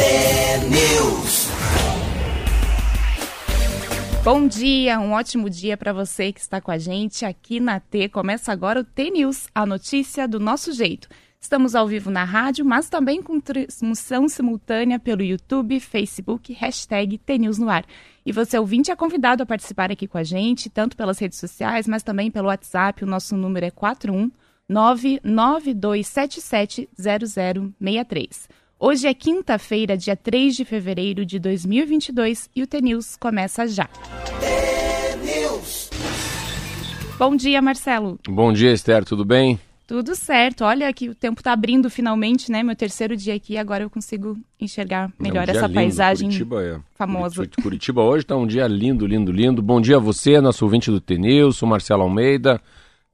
T-News. Bom dia, um ótimo dia para você que está com a gente aqui na T. Começa agora o T-News, a notícia do nosso jeito. Estamos ao vivo na rádio, mas também com transmissão simultânea pelo YouTube, Facebook, hashtag TNews no ar. E você, ouvinte, é convidado a participar aqui com a gente, tanto pelas redes sociais, mas também pelo WhatsApp. O nosso número é 41 992770063. Hoje é quinta-feira, dia 3 de fevereiro de 2022 e o T-News começa já. Bom dia, Marcelo. Bom dia, Esther, tudo bem? Tudo certo. Olha que o tempo está abrindo finalmente, né? Meu terceiro dia aqui, agora eu consigo enxergar melhor é um essa lindo. paisagem Curitiba é. famosa. Curitiba, Curitiba hoje está um dia lindo, lindo, lindo. Bom dia a você, nosso ouvinte do TNews, sou Marcelo Almeida,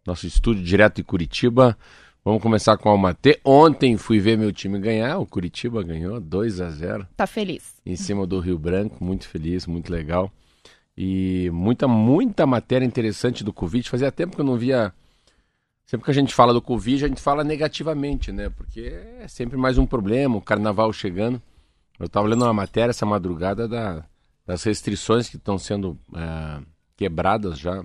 nosso estúdio direto de Curitiba. Vamos começar com a Almatê. Ontem fui ver meu time ganhar, o Curitiba ganhou 2 a 0 Tá feliz. em cima do Rio Branco, muito feliz, muito legal. E muita, muita matéria interessante do Covid. Fazia tempo que eu não via. Sempre que a gente fala do Covid, a gente fala negativamente, né? Porque é sempre mais um problema, o carnaval chegando. Eu estava lendo uma matéria essa madrugada da, das restrições que estão sendo é, quebradas já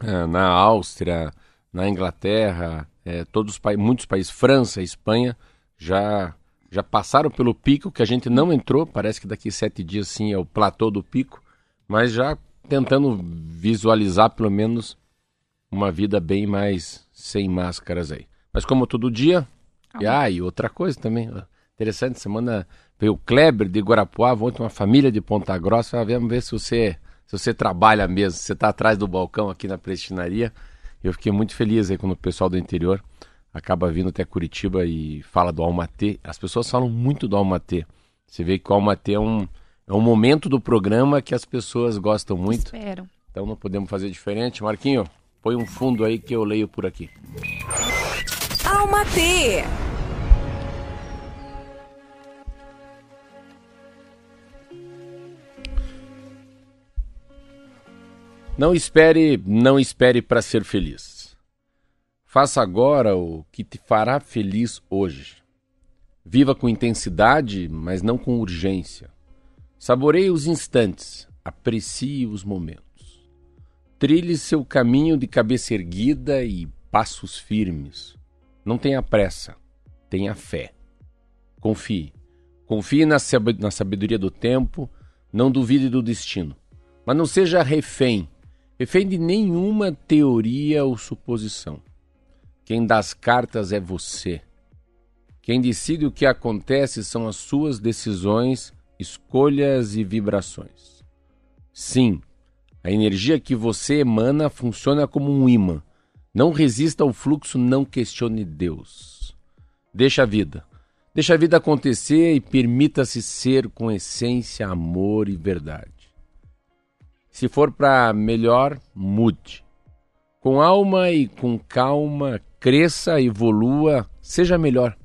é, na Áustria, na Inglaterra, é, todos muitos países, França, Espanha, já já passaram pelo pico que a gente não entrou. Parece que daqui sete dias sim é o platô do pico, mas já tentando visualizar pelo menos uma vida bem mais sem máscaras aí. Mas como todo dia, e, ah, e outra coisa também, interessante, semana veio o Kleber de Guarapuava, ontem uma família de Ponta Grossa, vamos ver se você, se você trabalha mesmo, se você está atrás do balcão aqui na prestinaria. Eu fiquei muito feliz aí quando o pessoal do interior acaba vindo até Curitiba e fala do Almatê. As pessoas falam muito do Almatê. Você vê que o Almatê é um, é um momento do programa que as pessoas gostam muito. Espero. Então não podemos fazer diferente. Marquinho, põe um fundo aí que eu leio por aqui. Alma Não espere, não espere para ser feliz. Faça agora o que te fará feliz hoje. Viva com intensidade, mas não com urgência. Saboreie os instantes, aprecie os momentos. Trilhe seu caminho de cabeça erguida e passos firmes. Não tenha pressa, tenha fé. Confie. Confie na sab- na sabedoria do tempo, não duvide do destino. Mas não seja refém, refém de nenhuma teoria ou suposição. Quem dá as cartas é você. Quem decide o que acontece são as suas decisões, escolhas e vibrações. Sim, a energia que você emana funciona como um imã. Não resista ao fluxo, não questione Deus. Deixa a vida. Deixa a vida acontecer e permita-se ser com essência, amor e verdade. Se for para melhor, mude. Com alma e com calma, cresça, evolua, seja melhor.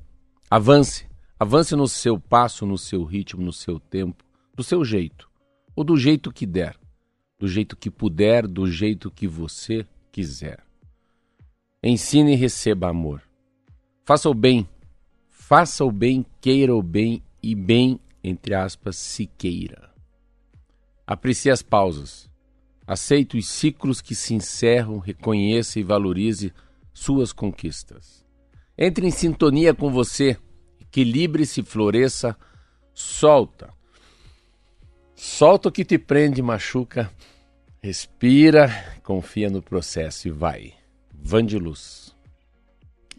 Avance. Avance no seu passo, no seu ritmo, no seu tempo, do seu jeito. Ou do jeito que der. Do jeito que puder, do jeito que você quiser. Ensine e receba amor. Faça o bem. Faça o bem, queira o bem e bem, entre aspas, se queira. Aprecie as pausas. Aceite os ciclos que se encerram, reconheça e valorize suas conquistas. Entre em sintonia com você, equilibre-se, floresça, solta. Solta o que te prende machuca, respira, confia no processo e vai. Van de luz.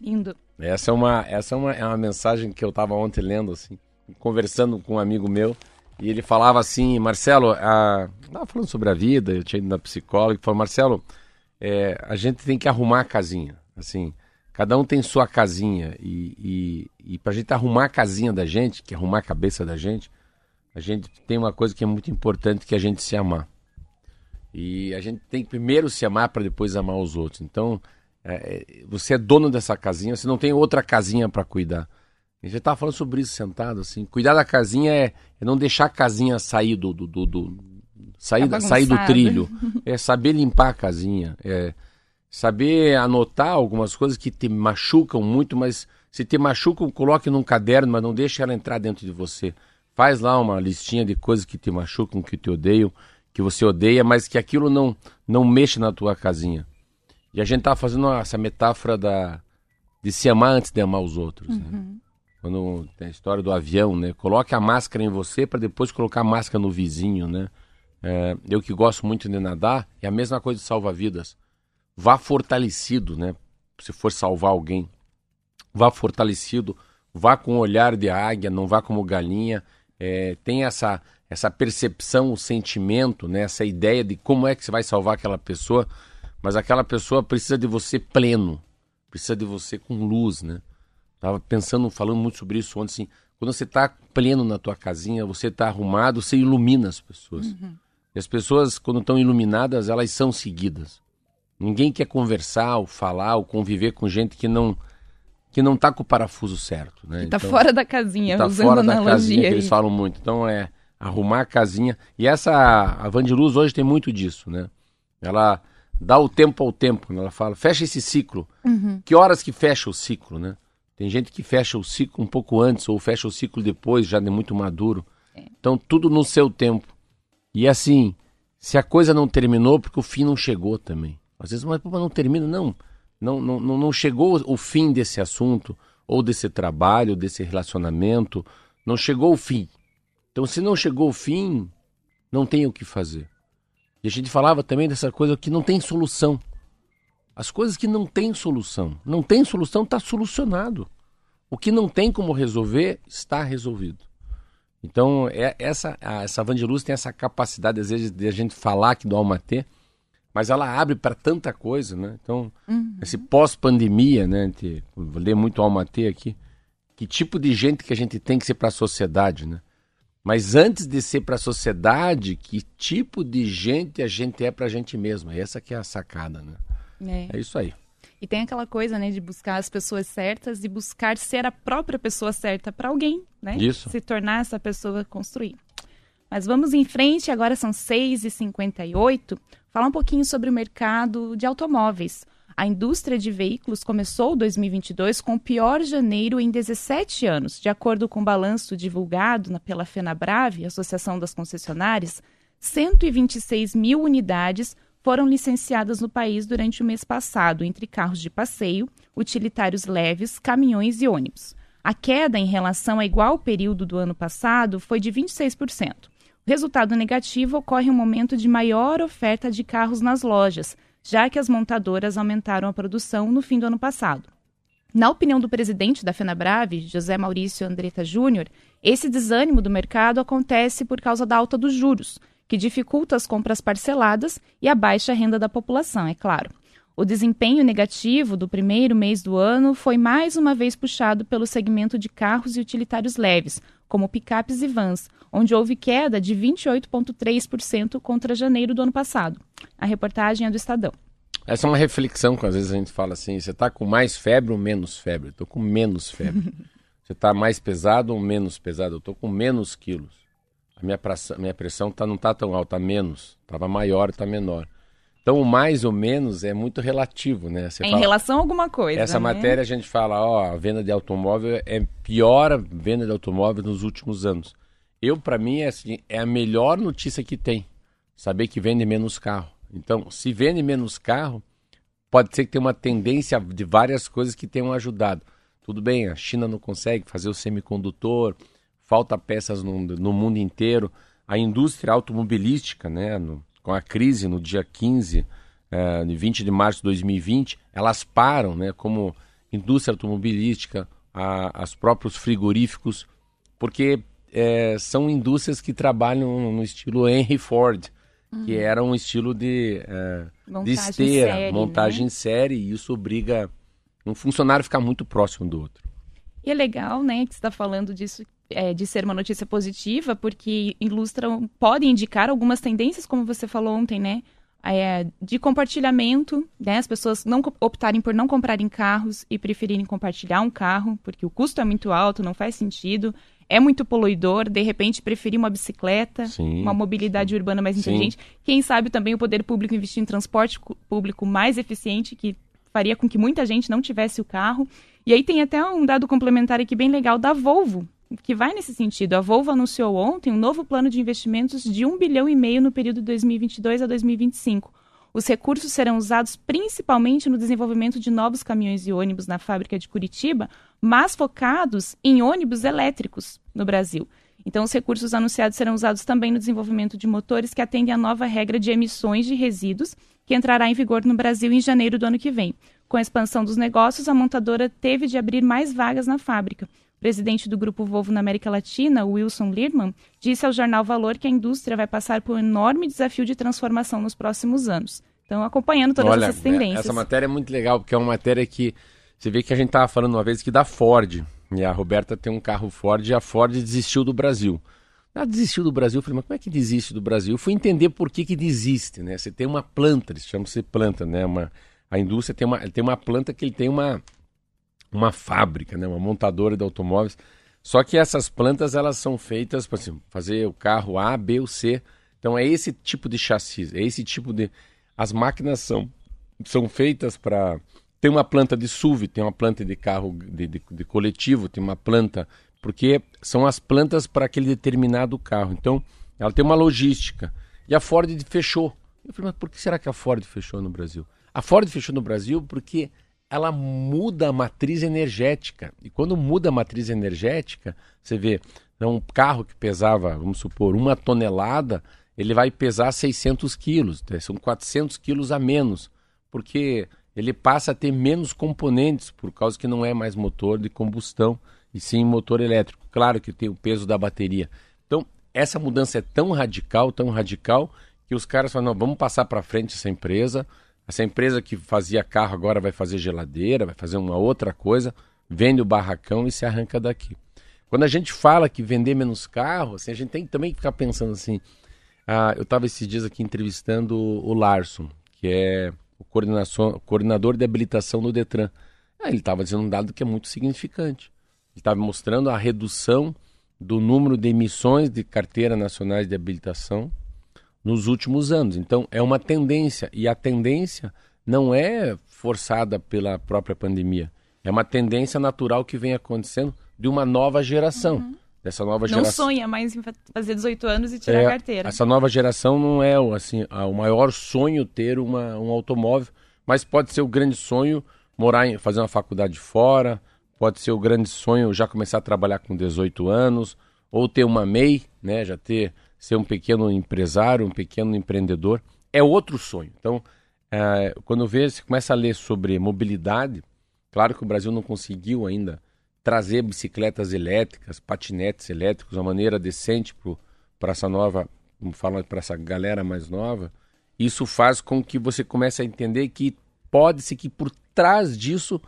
Lindo. Essa é uma, essa é uma, é uma mensagem que eu estava ontem lendo, assim, conversando com um amigo meu, e ele falava assim, Marcelo, a... tava falando sobre a vida, eu tinha ido na psicóloga, e falou, Marcelo, é, a gente tem que arrumar a casinha, assim, cada um tem sua casinha, e, e, e pra gente arrumar a casinha da gente, que é arrumar a cabeça da gente, a gente tem uma coisa que é muito importante, que é a gente se amar. E a gente tem que primeiro se amar para depois amar os outros. Então, é, é, você é dono dessa casinha, você não tem outra casinha para cuidar. A gente estava falando sobre isso sentado, assim. Cuidar da casinha é, é não deixar a casinha sair do. do, do, do sair, Tá sair do trilho. É saber limpar a casinha. É saber anotar algumas coisas que te machucam muito, mas se te machucam, coloque num caderno, mas não deixe ela entrar dentro de você. Faz lá uma listinha de coisas que te machucam, que te odeiam, que você odeia, mas que aquilo não, não mexe na tua casinha. E a gente tá fazendo essa metáfora da, de se amar antes de amar os outros. Né? Quando tem a história do avião, né? Coloque a máscara em você para depois colocar a máscara no vizinho, né? É, eu que gosto muito de nadar, é a mesma coisa de salva-vidas. Vá fortalecido, né? Se for salvar alguém, vá fortalecido, vá com o olhar de águia, não vá como galinha. É, tem essa, essa percepção, o sentimento, né? essa ideia de como é que você vai salvar aquela pessoa, mas aquela pessoa precisa de você pleno, precisa de você com luz, né? Tava pensando, falando muito sobre isso ontem, assim, quando você está pleno na tua casinha, você está arrumado, você ilumina as pessoas. Uhum. E as pessoas, quando estão iluminadas, elas são seguidas. Ninguém quer conversar, ou falar, ou conviver com gente que não que não está com o parafuso certo, né? Tá fora da casinha, tá usando fora da casinha que eles falam muito. Então é arrumar a casinha. E essa a Vandiluz hoje tem muito disso, né? Ela dá o tempo ao tempo, né? ela fala, fecha esse ciclo. Uhum. Que horas que fecha o ciclo, né? Tem gente que fecha o ciclo um pouco antes ou fecha o ciclo depois, já de muito maduro. Então tudo no seu tempo. E assim, se a coisa não terminou, porque o fim não chegou também. Às vezes, mas não termina, não. Não, não, não não chegou o fim desse assunto, ou desse trabalho, desse relacionamento. Não chegou o fim. Então, se não chegou o fim, não tem o que fazer. E a gente falava também dessa coisa que não tem solução. As coisas que não têm solução. Não tem solução, está solucionado. O que não tem como resolver, está resolvido. Então, é, essa, a, essa Vandiluz tem essa capacidade, às vezes, de a gente falar aqui do Almatê, mas ela abre para tanta coisa, né? Então, Uhum. esse pós-pandemia, né? Vou ler muito o Almatê aqui. Que tipo de gente que a gente tem que ser para a sociedade, né? Mas antes de ser para a sociedade, que tipo de gente a gente é para a gente mesmo? Essa que é a sacada, né? É. É isso aí. E tem aquela coisa, né, de buscar as pessoas certas e buscar ser a própria pessoa certa para alguém, né? Isso. Se tornar essa pessoa construir. Mas vamos em frente, agora são 6h58. Falar um pouquinho sobre o mercado de automóveis. A indústria de veículos começou 2022 com o pior janeiro em 17 anos. De acordo com o balanço divulgado pela FenaBrave, Associação das Concessionárias, 126 mil unidades foram licenciadas no país durante o mês passado, entre carros de passeio, utilitários leves, caminhões e ônibus. A queda em relação a igual período do ano passado foi de 26%. O resultado negativo ocorre em um momento de maior oferta de carros nas lojas, já que as montadoras aumentaram a produção no fim do ano passado. Na opinião do presidente da FenaBrave, José Maurício Andretta Júnior, esse desânimo do mercado acontece por causa da alta dos juros, que dificulta as compras parceladas e a baixa renda da população, é claro. O desempenho negativo do primeiro mês do ano foi mais uma vez puxado pelo segmento de carros e utilitários leves, como picapes e vans, onde houve queda de 28,3% contra janeiro do ano passado. A reportagem é do Estadão. Essa é uma reflexão que às vezes a gente fala assim: você está com mais febre ou menos febre? Estou com menos febre. você está mais pesado ou menos pesado? Eu estou com menos quilos. Minha pressão, minha pressão tá, não está tão alta, tá menos. Estava maior, está menor. Então o mais ou menos é muito relativo, né? Você É em fala- relação a alguma coisa. Essa né? matéria a gente fala, ó, a venda de automóvel é pior a venda de automóvel nos últimos anos. Eu, para mim, é, assim, é a melhor notícia que tem. Saber que vende menos carro. Então, se vende menos carro, pode ser que tenha uma tendência de várias coisas que tenham ajudado. Tudo bem, a China não consegue fazer o semicondutor, falta peças no, no mundo inteiro. A indústria automobilística, né, no- com a crise no dia 15, eh, de 20 de março de 2020, elas param, né, como indústria automobilística, a, as próprios frigoríficos, porque eh, são indústrias que trabalham no estilo Henry Ford, que era um estilo de, de Montagem esteira, série, montagem né? em série, e isso obriga um funcionário a ficar muito próximo do outro. E é legal, né, que você está falando disso, é, de ser uma notícia positiva, porque ilustram, podem indicar algumas tendências, como você falou ontem, né? é, de compartilhamento, né? As pessoas não optarem por não comprarem carros e preferirem compartilhar um carro, porque o custo é muito alto, não faz sentido, é muito poluidor, de repente preferir uma bicicleta, Sim, uma mobilidade urbana mais Sim. inteligente. Quem sabe também o poder público investir em transporte público mais eficiente, que faria com que muita gente não tivesse o carro. E aí tem até um dado complementar aqui bem legal da Volvo, que vai nesse sentido. A Volvo anunciou ontem um novo plano de investimentos de 1 bilhão e meio no período de 2022 a 2025. Os recursos serão usados principalmente no desenvolvimento de novos caminhões e ônibus na fábrica de Curitiba, mas focados em ônibus elétricos no Brasil. Então, os recursos anunciados serão usados também no desenvolvimento de motores que atendem à nova regra de emissões de resíduos, que entrará em vigor no Brasil em janeiro do ano que vem. Com a expansão dos negócios, a montadora teve de abrir mais vagas na fábrica. Presidente do Grupo Volvo na América Latina, Wilson Lirman, disse ao jornal Valor que a indústria vai passar por um enorme desafio de transformação nos próximos anos. Então, acompanhando todas Olha, essas tendências. Essa matéria é muito legal, porque é uma matéria que você vê que a gente estava falando uma vez que da Ford. E a Roberta tem um carro Ford e a Ford desistiu do Brasil. Ela desistiu do Brasil, eu falei, mas como é que desiste do Brasil? Eu fui entender por que, que desiste, né? Você tem uma planta, eles chamam-se planta, né? Uma, a indústria tem uma, tem uma planta que ele tem uma, uma fábrica, né? Uma montadora de automóveis. Só que essas plantas, elas são feitas para assim, fazer o carro A, B ou C. Então é esse tipo de chassi, é esse tipo de... As máquinas são, são feitas para... Tem uma planta de SUV, tem uma planta de carro de, de, de coletivo, tem uma planta porque são as plantas para aquele determinado carro. Então, ela tem uma logística. E a Ford fechou. Eu falei, mas por que será que a Ford fechou no Brasil? A Ford fechou no Brasil porque ela muda a matriz energética. E quando muda a matriz energética, você vê, é um carro que pesava, vamos supor, uma tonelada, ele vai pesar 600 quilos. Né? São 400 quilos a menos. Porque ele passa a ter menos componentes, por causa que não é mais motor de combustão e sim motor elétrico. Claro que tem o peso da bateria. Então, essa mudança é tão radical, tão radical, que os caras falam, não, vamos passar para frente essa empresa. Essa empresa que fazia carro agora vai fazer geladeira, vai fazer uma outra coisa, vende o barracão e se arranca daqui. Quando a gente fala que vender menos carro, assim, a gente tem também que ficar pensando assim. Ah, eu estava esses dias aqui entrevistando o Larson, que é o coordenador de habilitação do Detran. Ah, ele estava dizendo um dado que é muito significante estava mostrando a redução do número de emissões de carteira nacionais de habilitação nos últimos anos. Então, é uma tendência, e a tendência não é forçada pela própria pandemia. É uma tendência natural que vem acontecendo de uma nova geração. Uhum. Dessa nova não geração. sonha mais em fazer 18 anos e tirar é, a carteira. Essa nova geração não é assim, o maior sonho ter uma, um automóvel, mas pode ser o grande sonho morar em, fazer uma faculdade fora, pode ser o grande sonho já começar a trabalhar com 18 anos, ou ter uma MEI, né, já ter ser um pequeno empresário, um pequeno empreendedor, é outro sonho. Então, é, quando vê, você começa a ler sobre mobilidade, claro que o Brasil não conseguiu ainda trazer bicicletas elétricas, patinetes elétricos, uma maneira decente para essa nova, como para essa galera mais nova. Isso faz com que você comece a entender que pode-se que por trás disso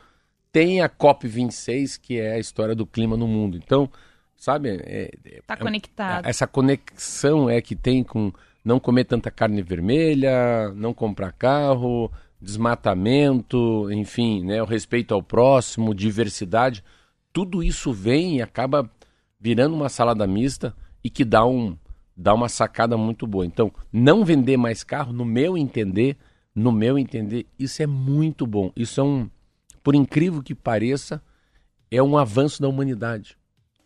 tem a COP26, que é a história do clima no mundo. Então, sabe? É, tá é, conectado. essa conexão é que tem com não comer tanta carne vermelha, não comprar carro, desmatamento, enfim, né, o respeito ao próximo, diversidade. Tudo isso vem e acaba virando uma salada mista e que dá, um, dá uma sacada muito boa. Então, não vender mais carro, no meu entender, no meu entender, isso é muito bom. Isso é um por incrível que pareça, é um avanço da humanidade.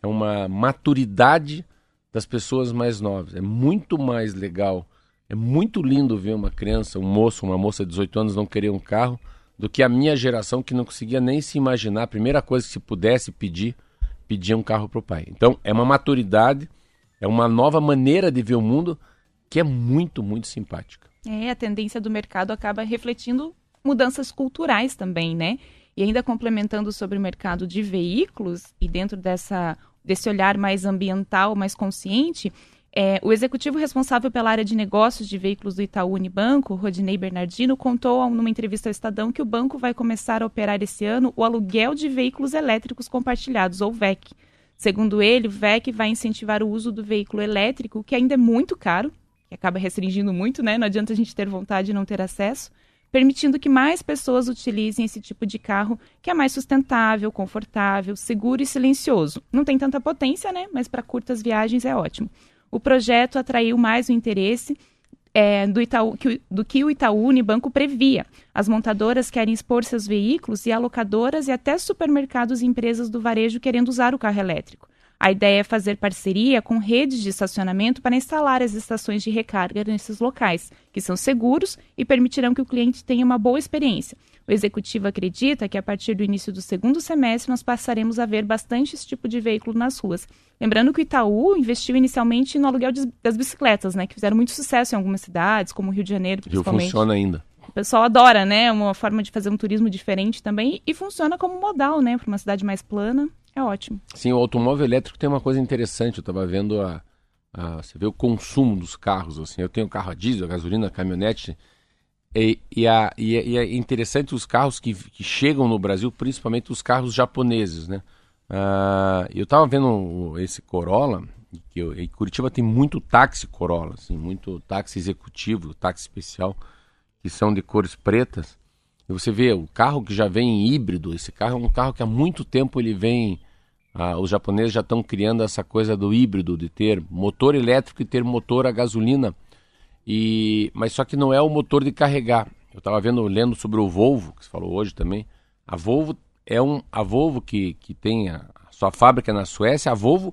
É uma maturidade das pessoas mais novas. É muito mais legal, é muito lindo ver uma criança, um moço, uma moça de 18 anos não querer um carro, do que a minha geração que não conseguia nem se imaginar. A primeira coisa que se pudesse pedir, pedir um carro para o pai. Então, é uma maturidade, é uma nova maneira de ver o mundo que é muito, muito simpática. É, a tendência do mercado acaba refletindo mudanças culturais também, né? E ainda complementando sobre o mercado de veículos e dentro dessa, desse olhar mais ambiental, mais consciente, é, o executivo responsável pela área de negócios de veículos do Itaú Unibanco, Rodinei Bernardino, contou numa entrevista ao Estadão que o banco vai começar a operar esse ano o aluguel de veículos elétricos compartilhados, ou VEC. Segundo ele, o VEC vai incentivar o uso do veículo elétrico, que ainda é muito caro, que acaba restringindo muito, né? Não adianta a gente ter vontade e não ter acesso, permitindo que mais pessoas utilizem esse tipo de carro que é mais sustentável, confortável, seguro e silencioso. Não tem tanta potência, né? Mas para curtas viagens é ótimo. O projeto atraiu mais o interesse é, do, Itaú, que, do que o Itaú Unibanco previa. As montadoras querem expor seus veículos e alocadoras e até supermercados e empresas do varejo querendo usar o carro elétrico. A ideia é fazer parceria com redes de estacionamento para instalar as estações de recarga nesses locais, que são seguros e permitirão que o cliente tenha uma boa experiência. O executivo acredita que a partir do início do segundo semestre nós passaremos a ver bastante esse tipo de veículo nas ruas. Lembrando que o Itaú investiu inicialmente no aluguel de, das bicicletas, né, que fizeram muito sucesso em algumas cidades, como o Rio de Janeiro, principalmente. Rio funciona ainda. O pessoal adora, né? Uma forma de fazer um turismo diferente também e funciona como modal, né? Para uma cidade mais plana, é ótimo. Sim, o automóvel elétrico tem uma coisa interessante. Eu estava vendo a, a, você vê o consumo dos carros. Assim, eu tenho carro a diesel, a gasolina, a caminhonete. E, e, a, e, é, e, é interessante os carros que, que chegam no Brasil, principalmente os carros japoneses, né? Uh, eu estava vendo esse Corolla, que eu, em Curitiba tem muito táxi Corolla, assim, muito táxi executivo, táxi especial que são de cores pretas. Você vê o carro que já vem híbrido, esse carro é um carro que há muito tempo ele vem. Ah, os japoneses já estão criando essa coisa do híbrido, de ter motor elétrico e ter motor a gasolina. E, mas só que não é o motor de carregar. Eu estava vendo, lendo sobre o Volvo, que você falou hoje também. A Volvo é um. A Volvo que, que tem a, a sua fábrica na Suécia, a Volvo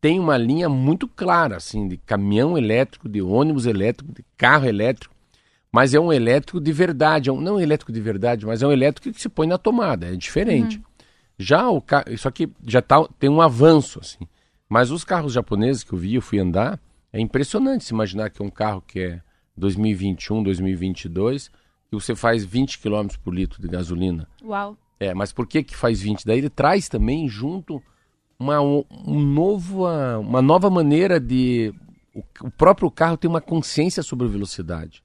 tem uma linha muito clara, assim, de caminhão elétrico, de ônibus elétrico, de carro elétrico mas é um elétrico de verdade, é um, não um elétrico de verdade, mas é um elétrico que se põe na tomada, é diferente. Uhum. Já o carro, isso aqui já tá, tem um avanço assim. Mas os carros japoneses que eu vi, eu fui andar, é impressionante se imaginar que é um carro que é 2021, 2022, e você faz 20 km por litro de gasolina. Uau. É, mas por que que faz 20? Daí ele traz também junto uma, um, um novo, uma nova maneira de o, o próprio carro tem uma consciência sobre velocidade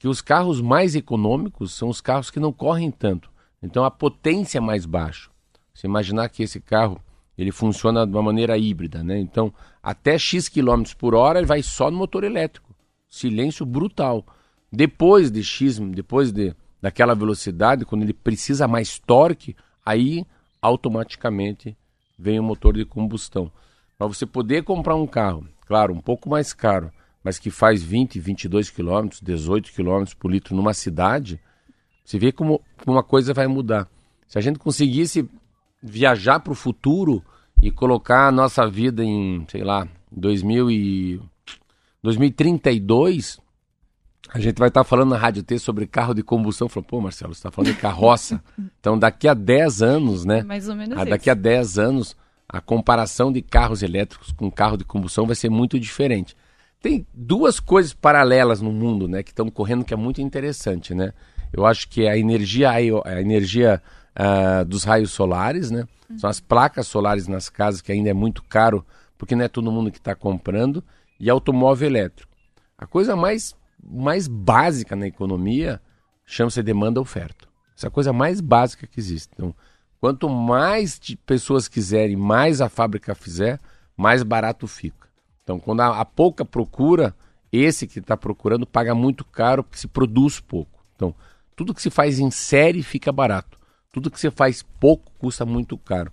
que os carros mais econômicos são os carros que não correm tanto. Então a potência é mais baixa. Você imaginar que esse carro ele funciona de uma maneira híbrida, né? Então até x km por hora ele vai só no motor elétrico, silêncio brutal. Depois de x, depois de daquela velocidade, quando ele precisa mais torque, aí automaticamente vem o motor de combustão. Para você poder comprar um carro, claro, um pouco mais caro, mas que faz 20, 22 quilômetros, 18 quilômetros por litro numa cidade, você vê como uma coisa vai mudar. Se a gente conseguisse viajar para o futuro e colocar a nossa vida em, sei lá, 2000 e 2032, a gente vai estar tá falando na Rádio T sobre carro de combustão. Falou, pô, Marcelo, você está falando de carroça. então, daqui a 10 anos, né? Mais ou menos a, Daqui a 10 anos, a comparação de carros elétricos com carro de combustão vai ser muito diferente. Tem duas coisas paralelas no mundo, né, que estão correndo que é muito interessante, né? Eu acho que é a energia, a energia uh, dos raios solares, né? Uhum. São as placas solares nas casas que ainda é muito caro, porque não é todo mundo que está comprando, e automóvel elétrico. A coisa mais, mais básica na economia chama-se demanda-oferta. Essa é a coisa mais básica que existe. Então, quanto mais pessoas quiserem, mais a fábrica fizer, mais barato fica. Então, quando há, há pouca procura, esse que está procurando paga muito caro porque se produz pouco. Então, tudo que se faz em série fica barato. Tudo que se faz pouco custa muito caro.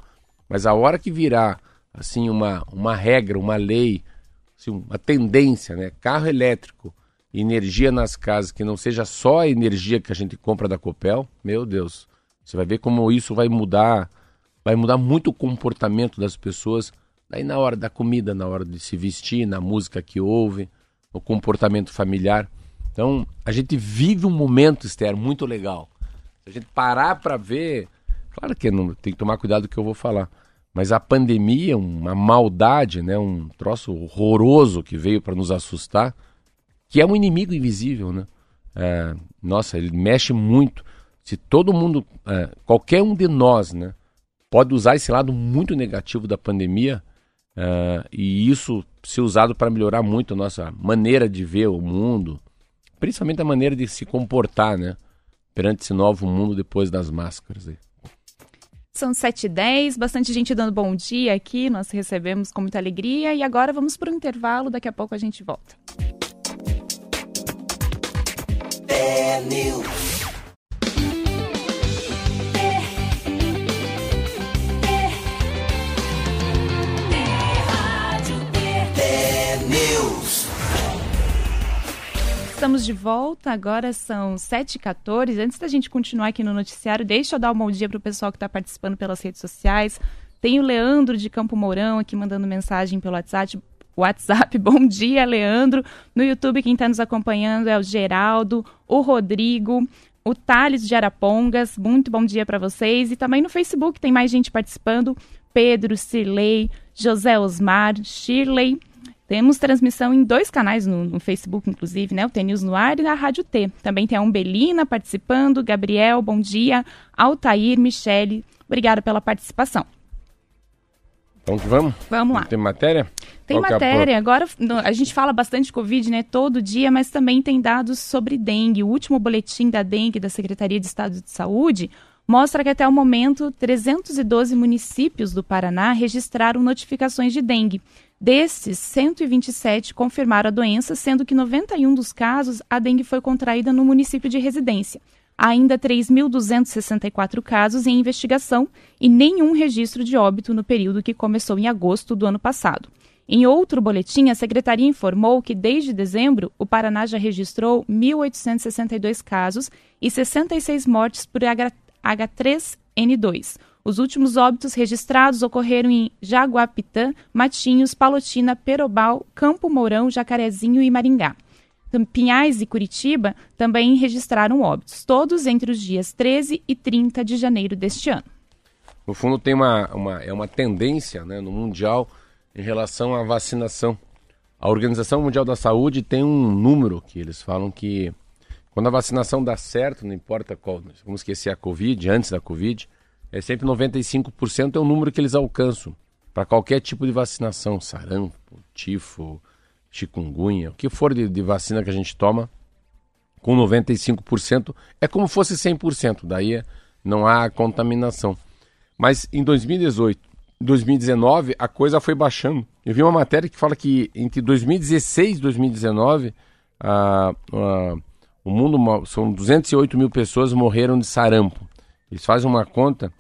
Mas a hora que virar assim uma, uma regra, uma lei, assim, uma tendência, né? Carro elétrico, energia nas casas que não seja só a energia que a gente compra da Copel, meu Deus, você vai ver como isso vai mudar, vai mudar muito o comportamento das pessoas Daí na hora da comida, na hora de se vestir, na música que ouve, no comportamento familiar. Então, a gente vive um momento, Esther, muito legal. Se a gente parar para ver, claro que não tem que tomar cuidado do que eu vou falar, mas a pandemia, uma maldade, né, um troço horroroso que veio para nos assustar, que é um inimigo invisível, né? É, nossa, ele mexe muito. Se todo mundo, é, qualquer um de nós, né, pode usar esse lado muito negativo da pandemia Uh, e isso ser usado para melhorar muito a nossa maneira de ver o mundo, principalmente a maneira de se comportar, né? Perante esse novo mundo depois das máscaras. Aí. São 7h10, bastante gente dando bom dia aqui, nós recebemos com muita alegria e agora vamos para o intervalo, daqui a pouco a gente volta. É Estamos de volta, agora são 7h14. Antes da gente continuar aqui no noticiário, deixa eu dar um bom dia para o pessoal que está participando pelas redes sociais. Tem o Leandro de Campo Mourão aqui mandando mensagem pelo WhatsApp. WhatsApp, bom dia, Leandro. No YouTube, quem está nos acompanhando é o Geraldo, o Rodrigo, o Thales de Arapongas. Muito bom dia para vocês. E também no Facebook tem mais gente participando. Pedro, Cirlei, José Osmar, Shirley. Temos transmissão em dois canais no, no Facebook, inclusive, né? O T-News no ar e a Rádio T. Também tem a Umbelina participando, Gabriel, bom dia, Altair, Michele, obrigada pela participação. Então vamos? Vamos lá. Tem matéria? Tem Qual matéria. É a Agora a gente fala bastante de Covid, né? Todo dia, mas também tem dados sobre dengue. O último boletim da dengue da Secretaria de Estado de Saúde mostra que até o momento 312 municípios do Paraná registraram notificações de dengue. Desses, 127 confirmaram a doença, sendo que 91 dos casos a dengue foi contraída no município de residência. Ainda 3.264 casos em investigação e nenhum registro de óbito no período que começou em agosto do ano passado. Em outro boletim, a secretaria informou que desde dezembro o Paraná já registrou 1.862 casos e 66 mortes por H3N2. Os últimos óbitos registrados ocorreram em Jaguapitã, Matinhos, Palotina, Perobal, Campo Mourão, Jacarezinho e Maringá. Pinhais e Curitiba também registraram óbitos, todos entre os dias 13 e 30 de janeiro deste ano. No fundo, tem uma, uma, é uma tendência né, no Mundial em relação à vacinação. A Organização Mundial da Saúde tem um número que eles falam que quando a vacinação dá certo, não importa qual, vamos esquecer a Covid, antes da Covid, é sempre 95% é o número que eles alcançam para qualquer tipo de vacinação, sarampo, tifo, chikungunya, o que for de, de vacina que a gente toma, com 95% é como fosse 100%, daí não há contaminação. Mas em 2018, 2019 a coisa foi baixando. Eu vi uma matéria que fala que entre 2016 e 2019 a, a, o mundo são 208 mil pessoas morreram de sarampo. Eles fazem uma conta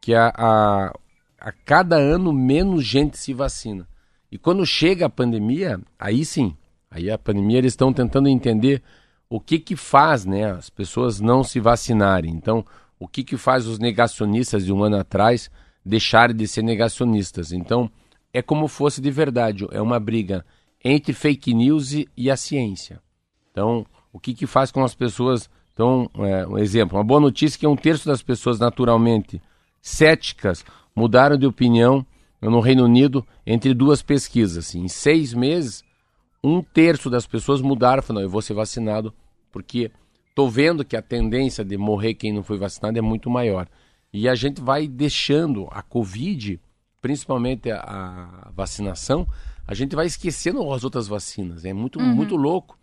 que a, a, a cada ano menos gente se vacina. E quando chega a pandemia, aí sim, aí a pandemia eles estão tentando entender o que que faz, né, as pessoas não se vacinarem. Então, o que que faz os negacionistas de um ano atrás deixarem de ser negacionistas? Então, é como fosse de verdade, é uma briga entre fake news e a ciência. Então, o que que faz com as pessoas? Então, é, um exemplo, uma boa notícia é que um terço das pessoas naturalmente céticas mudaram de opinião no Reino Unido entre duas pesquisas. Assim, em seis meses, um terço das pessoas mudaram, falaram, eu vou ser vacinado, porque estou vendo que a tendência de morrer quem não foi vacinado é muito maior. E a gente vai deixando a Covid, principalmente a, a vacinação, a gente vai esquecendo as outras vacinas. É muito, uhum. muito louco.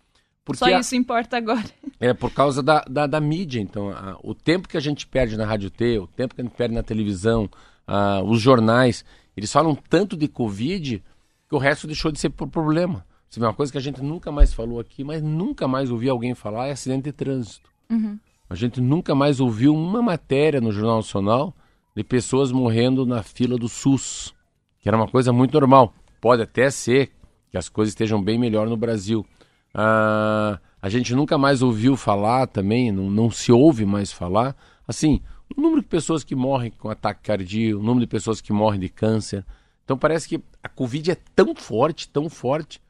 Porque Só isso a... importa agora. É por causa da, da, da mídia. Então, a, o tempo que a gente perde na Rádio T, o tempo que a gente perde na televisão, a, os jornais, eles falam tanto de Covid que o resto deixou de ser por problema. Isso é uma coisa que a gente nunca mais falou aqui, mas nunca mais ouvi alguém falar é acidente de trânsito. Uhum. A gente nunca mais ouviu uma matéria no Jornal Nacional de pessoas morrendo na fila do SUS, que era uma coisa muito normal. Pode até ser que as coisas estejam bem melhor no Brasil. Ah, a gente nunca mais ouviu falar também, não, não se ouve mais falar. Assim, o número de pessoas que morrem com ataque cardíaco, o número de pessoas que morrem de câncer. Então parece que a Covid é tão forte, tão forte,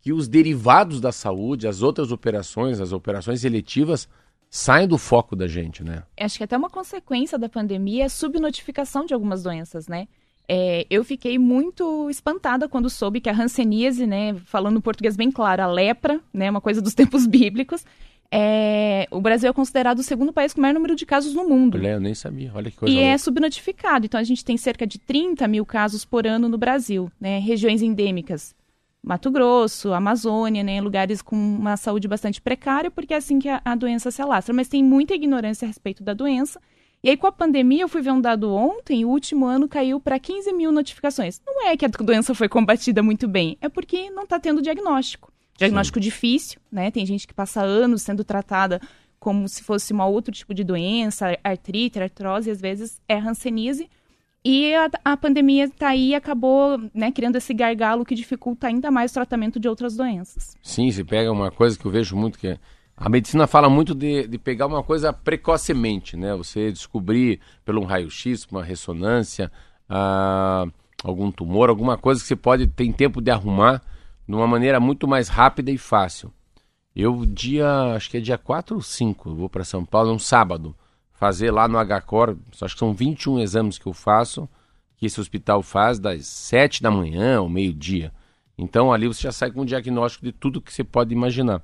que os derivados da saúde, as outras operações, as operações eletivas, saem do foco da gente, né? Acho que até uma consequência da pandemia é subnotificação de algumas doenças, né? É, eu fiquei muito espantada quando soube que a hanseníase, né, falando português bem claro, a lepra, né, uma coisa dos tempos bíblicos, é, o Brasil é considerado o segundo país com o maior número de casos no mundo. Olha, eu nem sabia, olha que coisa E é louca. é subnotificado, então a gente tem cerca de 30 mil casos por ano no Brasil, né? Regiões endêmicas, Mato Grosso, Amazônia, né? Lugares com uma saúde bastante precária, porque é assim que a, a doença se alastra. Mas tem muita ignorância a respeito da doença. E aí, com a pandemia, eu fui ver um dado ontem, o último ano caiu para 15 mil notificações. Não é que a doença foi combatida muito bem, é porque não está tendo diagnóstico. Diagnóstico Sim. difícil, né? Tem gente que passa anos sendo tratada como se fosse um outro tipo de doença, artrite, artrose, às vezes é hanseníase. E a, a pandemia está aí e acabou né, criando esse gargalo que dificulta ainda mais o tratamento de outras doenças. Sim, se pega uma coisa que eu vejo muito que é, a medicina fala muito de, de pegar uma coisa precocemente, né? Você descobrir pelo um raio-x, uma ressonância, ah, algum tumor, alguma coisa que você pode ter tempo de arrumar de uma maneira muito mais rápida e fácil. Eu, dia, acho que é dia 4 ou 5, eu vou para São Paulo, um sábado, fazer lá no HCOR, acho que são 21 exames que eu faço, que esse hospital faz das 7 da manhã ao meio-dia. Então ali você já sai com um diagnóstico de tudo que você pode imaginar.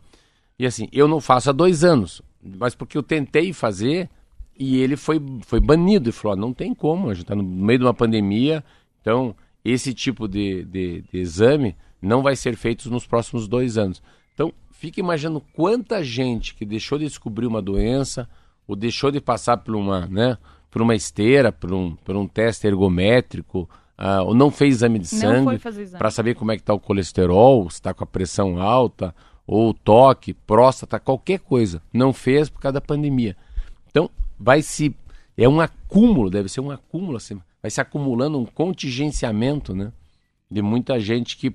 E assim, eu não faço há dois anos, mas porque eu tentei fazer e ele foi, foi banido. e falou: não tem como, a gente está no meio de uma pandemia, então esse tipo de, de, de exame não vai ser feito nos próximos dois anos. Então, fica imaginando quanta gente que deixou de descobrir uma doença ou deixou de passar por uma, né, por uma esteira, por um, por um teste ergométrico, uh, ou não fez exame de sangue para saber como é que está o colesterol, se está com a pressão alta, ou toque, próstata, qualquer coisa. Não fez por causa da pandemia. Então, vai se. É um acúmulo, deve ser um acúmulo, assim, vai se acumulando um contingenciamento, né? De muita gente que,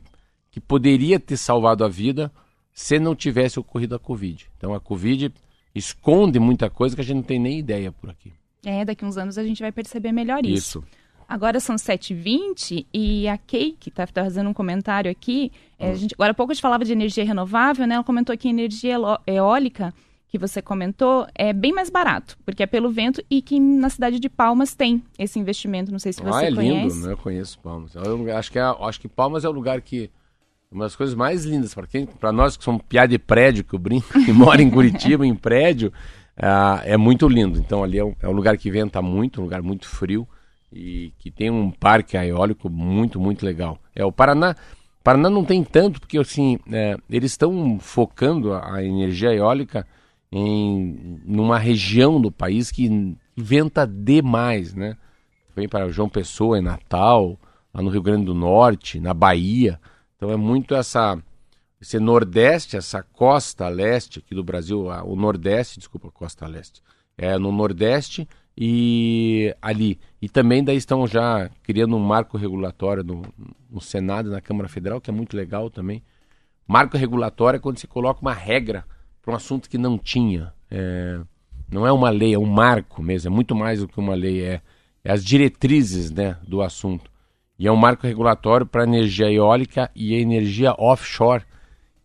que poderia ter salvado a vida se não tivesse ocorrido a Covid. Então, a Covid esconde muita coisa que a gente não tem nem ideia por aqui. É, daqui uns anos a gente vai perceber melhor isso. Isso. Agora são 7h20 e a Kate está tá fazendo um comentário aqui. É, gente, agora há pouco a gente falava de energia renovável, né? Ela comentou que energia eólica, que você comentou, é bem mais barato, porque é pelo vento e que na cidade de Palmas tem esse investimento. Não sei se você ah, é conhece. lindo, né? Eu conheço Palmas. Eu acho que, é, acho que Palmas é o lugar que uma das coisas mais lindas para quem, para nós que somos piada de prédio, que eu brinco, que mora em Curitiba, em prédio, é, é muito lindo. Então ali é um, é um lugar que venta muito, um lugar muito frio e que tem um parque eólico muito, muito legal. É o Paraná. Paraná não tem tanto, porque assim, é, eles estão focando a, energia eólica em numa região do país que venta demais, né? Vem para João Pessoa, em Natal, lá no Rio Grande do Norte, na Bahia. Então é muito essa esse nordeste, essa costa leste aqui do Brasil, o nordeste, desculpa, costa leste, é no nordeste e ali. E também daí estão já criando um marco regulatório no, no Senado e na Câmara Federal, que é muito legal também. Marco regulatório é quando se coloca uma regra para um assunto que não tinha. É, não é uma lei, é um marco mesmo, é muito mais do que uma lei, é, é as diretrizes né, do assunto. E é um marco regulatório para energia eólica e energia offshore,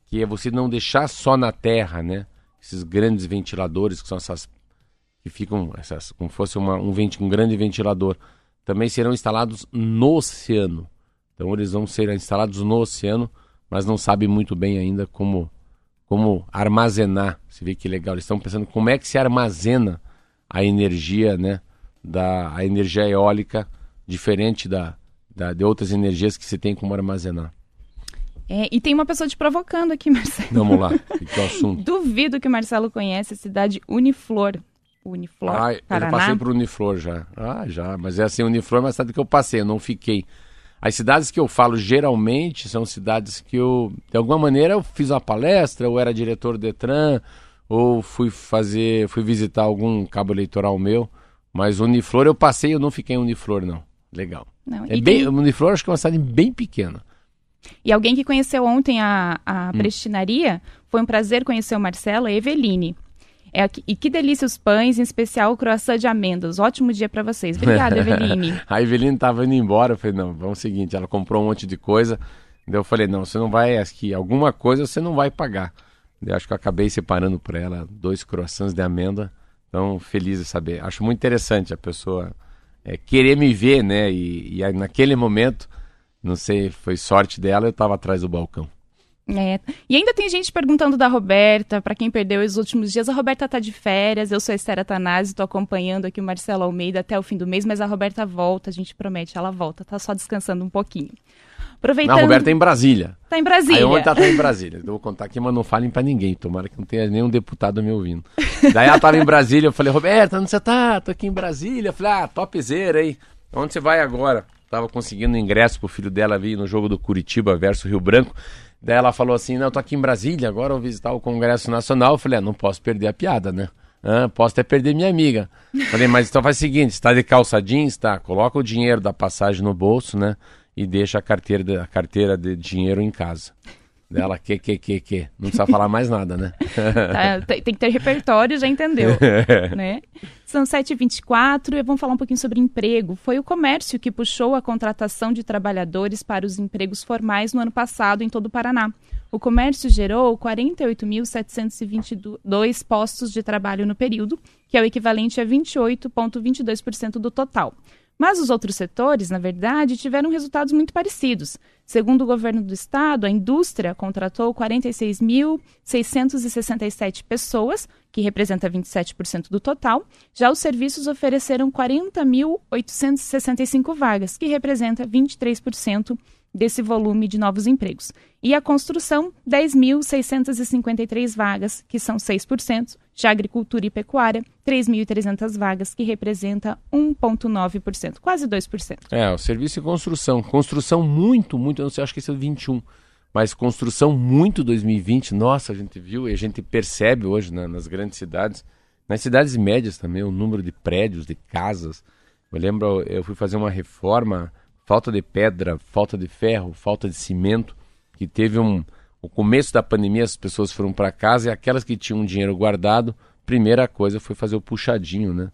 que é você não deixar só na terra, né? Esses grandes ventiladores, que são essas que ficam essas, como fosse uma, um, venti, um grande ventilador, também serão instalados no oceano. Então eles vão ser instalados no oceano, mas não sabem muito bem ainda como, como armazenar. Você vê que legal. Eles estão pensando como é que se armazena a energia, né, da a energia eólica diferente da, da de outras energias que se tem como armazenar. É, e tem uma pessoa te provocando aqui, Marcelo. Vamos lá, que é o assunto. Duvido que o Marcelo conhece a cidade Uniflor. Uniflor, ah, Paraná? Eu já passei por Uniflor já. Ah, já. Mas é assim, Uniflor, mas sabe que eu passei, eu não fiquei. As cidades que eu falo geralmente são cidades que eu, de alguma maneira, eu fiz uma palestra, ou era diretor do Detran, ou fui fazer, fui visitar algum cabo eleitoral meu. Mas Uniflor eu passei, eu não fiquei em Uniflor, não. Legal. Não, é bem, tem... Uniflor acho que é uma cidade bem pequena. E alguém que conheceu ontem a, a hum. prestinaria, foi um prazer conhecer o Marcelo, a Eveline. É, e que delícia os pães, em especial o croissant de amêndoas. Ótimo dia para vocês. Obrigada, Eveline. a Eveline tava indo embora. Eu falei, não, vamos o seguinte, ela comprou um monte de coisa. Daí eu falei, não, você não vai, acho que alguma coisa você não vai pagar. Daí acho que eu acabei separando para ela dois croissants de amêndoa. Então, feliz de saber. Acho muito interessante a pessoa é, querer me ver, né? E, e naquele momento, não sei, foi sorte dela, eu estava atrás do balcão. É. E ainda tem gente perguntando da Roberta, para quem perdeu os últimos dias. A Roberta tá de férias, eu sou a Esther Atanásio, tô acompanhando aqui o Marcelo Almeida até o fim do mês, mas a Roberta volta, a gente promete, ela volta, tá só descansando um pouquinho. Aproveitando... Não, a Roberta é em Brasília. Tá em Brasília. Aí ontem ela tá em Brasília. Eu vou contar aqui, mas não falem para ninguém, tomara que não tenha nenhum deputado me ouvindo. Daí ela tava em Brasília, eu falei, Roberta, onde você tá? Tô aqui em Brasília. Eu falei, ah, topzera aí. Onde você vai agora? Tava conseguindo ingresso pro filho dela vir no jogo do Curitiba versus Rio Branco. Daí ela falou assim: Não, eu tô aqui em Brasília, agora vou visitar o Congresso Nacional. Eu falei: ah, Não posso perder a piada, né? Ah, posso até perder minha amiga. Falei, mas então faz o seguinte: está de calça jeans, tá? Coloca o dinheiro da passagem no bolso, né? E deixa a carteira a carteira de dinheiro em casa. Dela, que, que, que, que. Não precisa falar mais nada, né? Tá, tem, tem que ter repertório, já entendeu. né? São 7h24 e vamos falar um pouquinho sobre emprego. Foi o comércio que puxou a contratação de trabalhadores para os empregos formais no ano passado em todo o Paraná. O comércio gerou 48.722 postos de trabalho no período, que é o equivalente a 28,22% do total. Mas os outros setores, na verdade, tiveram resultados muito parecidos. Segundo o governo do estado, a indústria contratou 46.667 pessoas, que representa 27% do total. Já os serviços ofereceram 40.865 vagas, que representa 23% desse volume de novos empregos. E a construção, 10.653 vagas, que são 6%, já agricultura e pecuária, 3.300 vagas, que representa 1,9%, quase 2%. É, o serviço e construção. Construção muito, muito, eu não sei, acho que esse é o 21, mas construção muito 2020, nossa, a gente viu e a gente percebe hoje na, nas grandes cidades, nas cidades médias também, o número de prédios, de casas. Eu lembro, eu fui fazer uma reforma falta de pedra, falta de ferro, falta de cimento, que teve um o começo da pandemia as pessoas foram para casa e aquelas que tinham dinheiro guardado, primeira coisa foi fazer o puxadinho, né?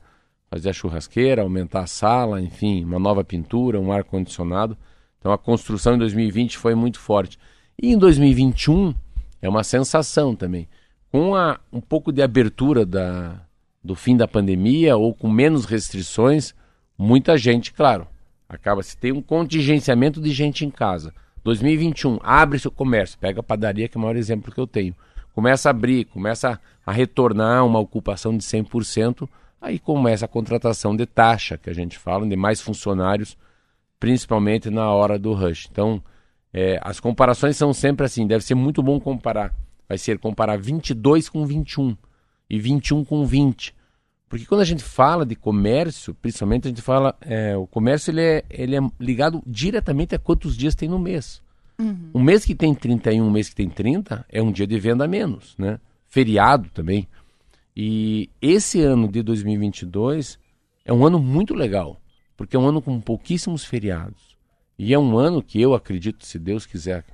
Fazer a churrasqueira, aumentar a sala, enfim, uma nova pintura, um ar condicionado. Então a construção em 2020 foi muito forte. E em 2021 é uma sensação também. Com a, um pouco de abertura da, do fim da pandemia ou com menos restrições, muita gente, claro, Acaba se tem um contingenciamento de gente em casa. 2021, abre seu comércio, pega a padaria, que é o maior exemplo que eu tenho. Começa a abrir, começa a retornar uma ocupação de 100%, aí começa a contratação de taxa, que a gente fala, de mais funcionários, principalmente na hora do rush. Então, é, as comparações são sempre assim, deve ser muito bom comparar. Vai ser comparar 22 com 21 e 21 com 20. Porque quando a gente fala de comércio, principalmente a gente fala, é, o comércio ele é, ele é ligado diretamente a quantos dias tem no mês. Uhum. Um mês que tem 31, um mês que tem 30, é um dia de venda a menos, né? Feriado também. E esse ano de 2022 é um ano muito legal, porque é um ano com pouquíssimos feriados. E é um ano que eu acredito, se Deus quiser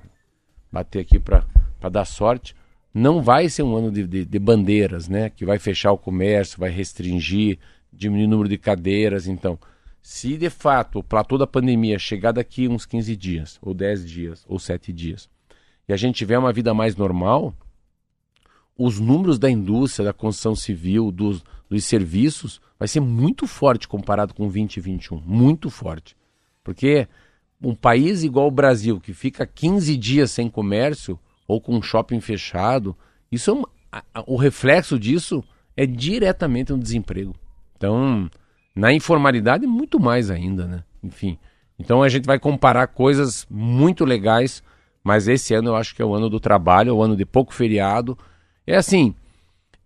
bater aqui para dar sorte, não vai ser um ano de, de, de, bandeiras, né? Que vai fechar o comércio, vai restringir, diminuir o número de cadeiras. Então, se de fato o platô da pandemia chegar daqui uns 15 dias, ou 10 dias, ou 7 dias, e a gente tiver uma vida mais normal, os números da indústria, da construção civil, dos, dos serviços, vai ser muito forte comparado com 2021. Muito forte. Porque um país igual o Brasil, que fica 15 dias sem comércio, ou com um shopping fechado, isso é um, a, a, o reflexo disso é diretamente um desemprego. Então, na informalidade, muito mais ainda, né? Enfim. Então a gente vai comparar coisas muito legais, mas esse ano eu acho que é o ano do trabalho, é o ano de pouco feriado. É assim,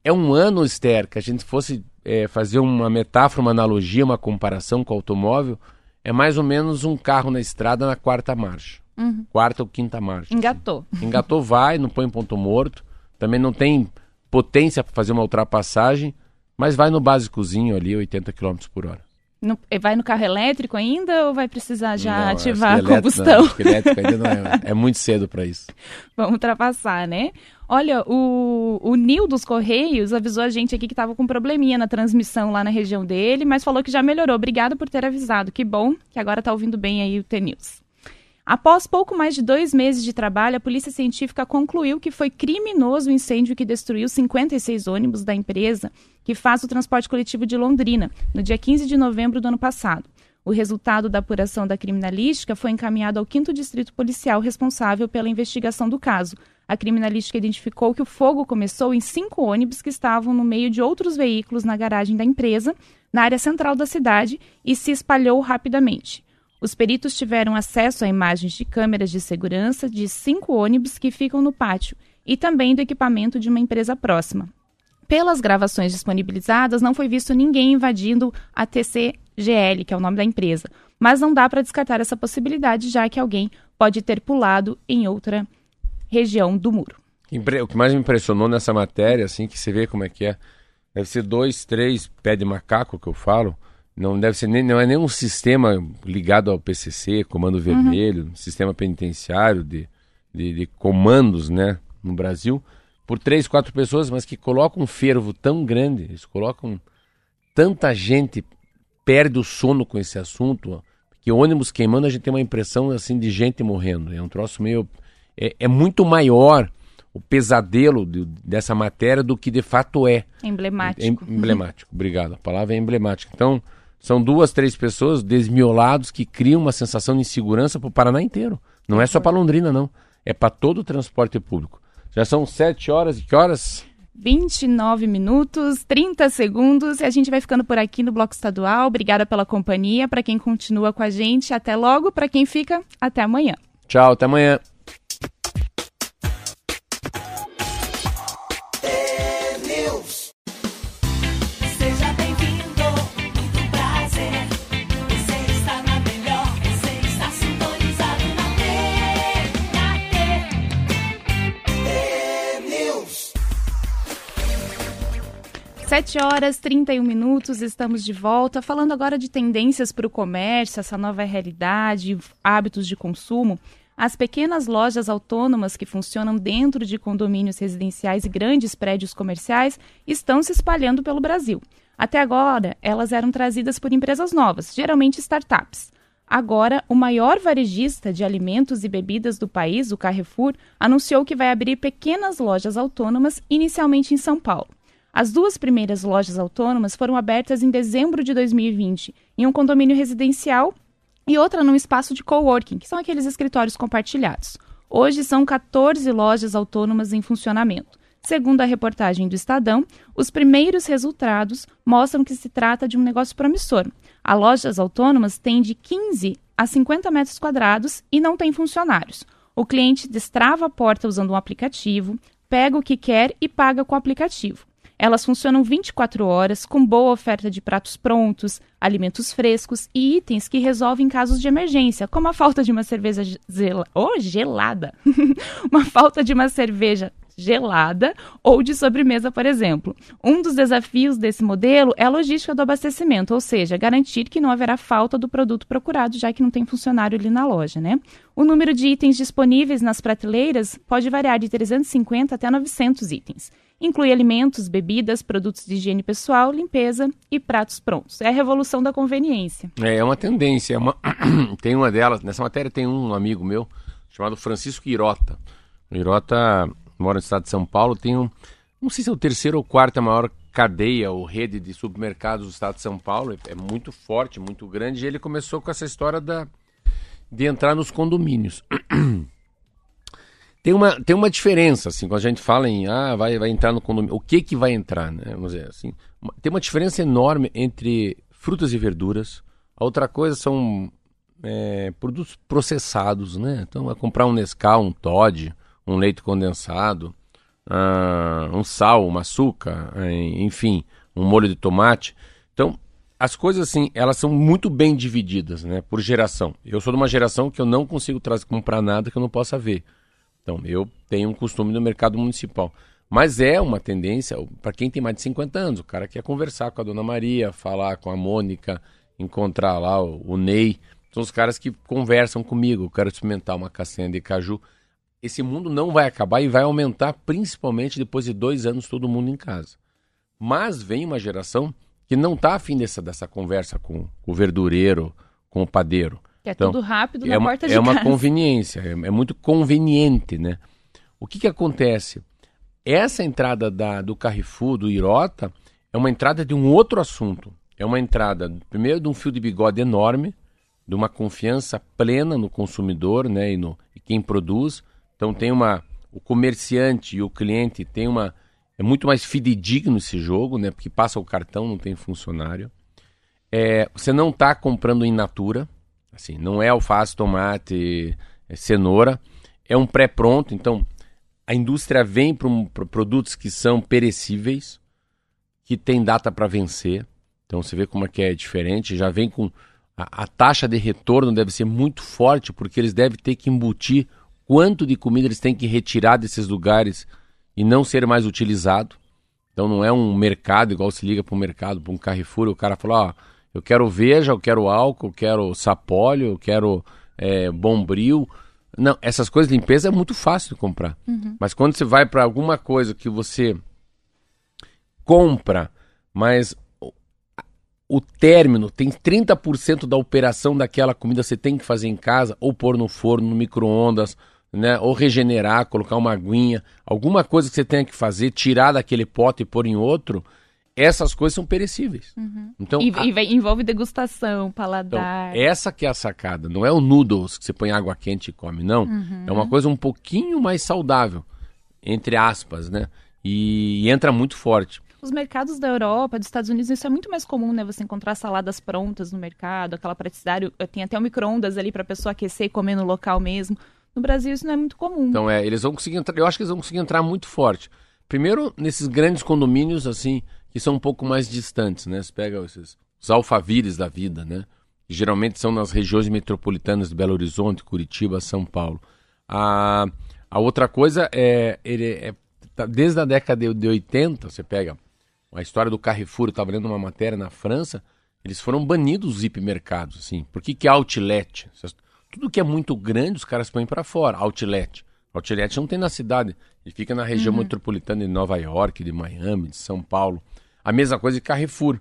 é um ano, Esther, que a gente fosse é, fazer uma metáfora, uma analogia, uma comparação com o automóvel, é mais ou menos um carro na estrada na quarta marcha. Uhum. Quarta ou quinta marcha. Engatou. Assim. Engatou, vai, não põe ponto morto. Também não tem potência para fazer uma ultrapassagem, mas vai no básicozinho ali, 80 km por hora. No, vai no carro elétrico ainda ou vai precisar já não, ativar a combustão? Não, elétrico ainda não é, é muito cedo para isso. Vamos ultrapassar, né? Olha, o, o Nil dos Correios avisou a gente aqui que estava com um probleminha na transmissão lá na região dele, mas falou que já melhorou. Obrigado por ter avisado. Que bom que agora está ouvindo bem aí o T-News. Após pouco mais de dois meses de trabalho, a Polícia Científica concluiu que foi criminoso o incêndio que destruiu 56 ônibus da empresa que faz o transporte coletivo de Londrina, no dia 15 de novembro do ano passado. O resultado da apuração da criminalística foi encaminhado ao 5 Distrito Policial responsável pela investigação do caso. A criminalística identificou que o fogo começou em cinco ônibus que estavam no meio de outros veículos na garagem da empresa, na área central da cidade, e se espalhou rapidamente. Os peritos tiveram acesso a imagens de câmeras de segurança de cinco ônibus que ficam no pátio e também do equipamento de uma empresa próxima. Pelas gravações disponibilizadas, não foi visto ninguém invadindo a TCGL, que é o nome da empresa, mas não dá para descartar essa possibilidade, já que alguém pode ter pulado em outra região do muro. O que mais me impressionou nessa matéria, assim, que você vê como é que é, deve ser dois, três pé de macaco que eu falo, não deve ser nem, não é nenhum sistema ligado ao PCC, Comando uhum. Vermelho, uhum. sistema penitenciário de, de de, comandos né, no Brasil, por três, quatro pessoas, mas que colocam um fervo tão grande, eles colocam tanta gente perde o sono com esse assunto, que ônibus queimando a gente tem uma impressão assim de gente morrendo. É um troço meio é, é muito maior o pesadelo de, dessa matéria do que de fato é. Emblemático. É emblemático, obrigado. A palavra é emblemática. Então, são duas, três pessoas desmiolados que criam uma sensação de insegurança para o Paraná inteiro. Não é só para Londrina, não. É para todo o transporte público. Já são sete horas e que horas? 29 minutos, 30 segundos e a gente vai ficando por aqui no Bloco Estadual. Obrigada pela companhia. Para quem continua com a gente, até logo. Para quem fica, até amanhã. Tchau, até amanhã. Sete horas 31 minutos, estamos de volta, falando agora de tendências para o comércio, essa nova realidade, hábitos de consumo. As pequenas lojas autônomas que funcionam dentro de condomínios residenciais e grandes prédios comerciais estão se espalhando pelo Brasil. Até agora, elas eram trazidas por empresas novas, geralmente startups. Agora, o maior varejista de alimentos e bebidas do país, o Carrefour, anunciou que vai abrir pequenas lojas autônomas, inicialmente em São Paulo. As duas primeiras lojas autônomas foram abertas em dezembro de 2020, em um condomínio residencial e outra num espaço de coworking, que são aqueles escritórios compartilhados. Hoje são 14 lojas autônomas em funcionamento. Segundo a reportagem do Estadão, os primeiros resultados mostram que se trata de um negócio promissor. As lojas autônomas têm de 15 a 50 metros quadrados e não têm funcionários. O cliente destrava a porta usando um aplicativo, pega o que quer e paga com o aplicativo. Elas funcionam 24 horas, com boa oferta de pratos prontos, alimentos frescos e itens que resolvem casos de emergência, como a falta de uma cerveja gel... oh, gelada. uma falta de uma cerveja gelada ou de sobremesa, por exemplo. Um dos desafios desse modelo é a logística do abastecimento, ou seja, garantir que não haverá falta do produto procurado, já que não tem funcionário ali na loja, né? O número de itens disponíveis nas prateleiras pode variar de 350 até 900 itens. Inclui alimentos, bebidas, produtos de higiene pessoal, limpeza e pratos prontos. É a revolução da conveniência. É, é uma tendência. É uma... tem uma delas, nessa matéria tem um amigo meu chamado Francisco Irota. O Irota mora no estado de São Paulo, tem um, não sei se é o terceiro ou quarta maior cadeia ou rede de supermercados do estado de São Paulo. É, muito forte, muito grande. E ele começou com essa história da, de entrar nos condomínios. Tem uma, tem uma diferença, assim, quando a gente fala em, ah, vai, vai entrar no condomínio, o que que vai entrar, né? Vamos dizer assim, tem uma diferença enorme entre frutas e verduras, a outra coisa são é, produtos processados, né? Então, vai comprar um Nescau, um Todd, um leite condensado, uh, um sal, um açúcar, enfim, um molho de tomate. Então, as coisas assim, elas são muito bem divididas, né? Por geração. Eu sou de uma geração que eu não consigo trazer, comprar nada que eu não possa ver. Então, eu tenho um costume no mercado municipal. Mas é uma tendência para quem tem mais de 50 anos. O cara quer conversar com a dona Maria, falar com a Mônica, encontrar lá o, o Ney. São os caras que conversam comigo. Eu quero experimentar uma castanha de caju. Esse mundo não vai acabar e vai aumentar principalmente depois de dois anos todo mundo em casa. Mas vem uma geração que não está afim dessa, dessa conversa com, com o verdureiro, com o padeiro. Que é então, tudo rápido é na uma, porta de É uma casa. conveniência, é, é, muito conveniente, né? O que que acontece? Essa entrada da, do Carrefour, do Irota, é uma entrada de um outro assunto. É uma entrada, primeiro, de um fio de bigode enorme, de uma confiança plena no consumidor, né, e no e quem produz. Então tem uma o comerciante e o cliente tem uma é muito mais fidedigno esse jogo, né, porque passa o cartão, não tem funcionário. É, você não está comprando in natura, Assim, não é alface, tomate, é cenoura. É um pré-pronto, então a indústria vem para produtos que são perecíveis, que tem data para vencer. Então você vê como é que é diferente. Já vem com a, a, taxa de retorno deve ser muito forte, porque eles devem ter que embutir quanto de comida eles têm que retirar desses lugares e não ser mais utilizado. Então não é um mercado igual se liga para um mercado, para um Carrefour, o cara fala, ó, eu quero Veja, eu quero álcool, eu quero Sapólio, eu quero é, Bombril. Não, essas coisas de limpeza é muito fácil de comprar. Mas quando você vai para alguma coisa que você compra, mas o- o término tem 30% da operação daquela comida você tem que fazer em casa, ou pôr no forno, no micro-ondas, né? Ou regenerar, colocar uma aguinha, alguma coisa que você tenha que fazer, tirar daquele pote e pôr em outro, essas coisas são perecíveis. Então, E, a- e envolve degustação, então, paladar. essa que é a sacada. Não é o noodles que você põe água quente e come, não. É uma coisa um pouquinho mais saudável, entre aspas, né? E, e entra muito forte. Os mercados da Europa, dos Estados Unidos, isso é muito mais comum, né? Você encontrar saladas prontas no mercado, aquela praticidade. Tem até o micro-ondas ali para pessoa aquecer e comer no local mesmo. No Brasil isso não é muito comum. Então, é, eles vão conseguir entrar. Eu acho que eles vão conseguir entrar muito forte. Primeiro, nesses grandes condomínios, assim, que são um pouco mais distantes, né? Você pega esses, os alfavires da vida, né? Que geralmente são nas regiões metropolitanas de Belo Horizonte, Curitiba, São Paulo. A, a outra coisa é, ele é tá- desde a década de, de 80, você pega a história do Carrefour, eu estava lendo uma matéria na França, eles foram banidos os hipermercados, assim. Por que, que outlet? Tudo que é muito grande, os caras põem para fora, outlet. Outlet não tem na cidade, ele fica na região metropolitana de Nova York, de Miami, de São Paulo. A mesma coisa de Carrefour.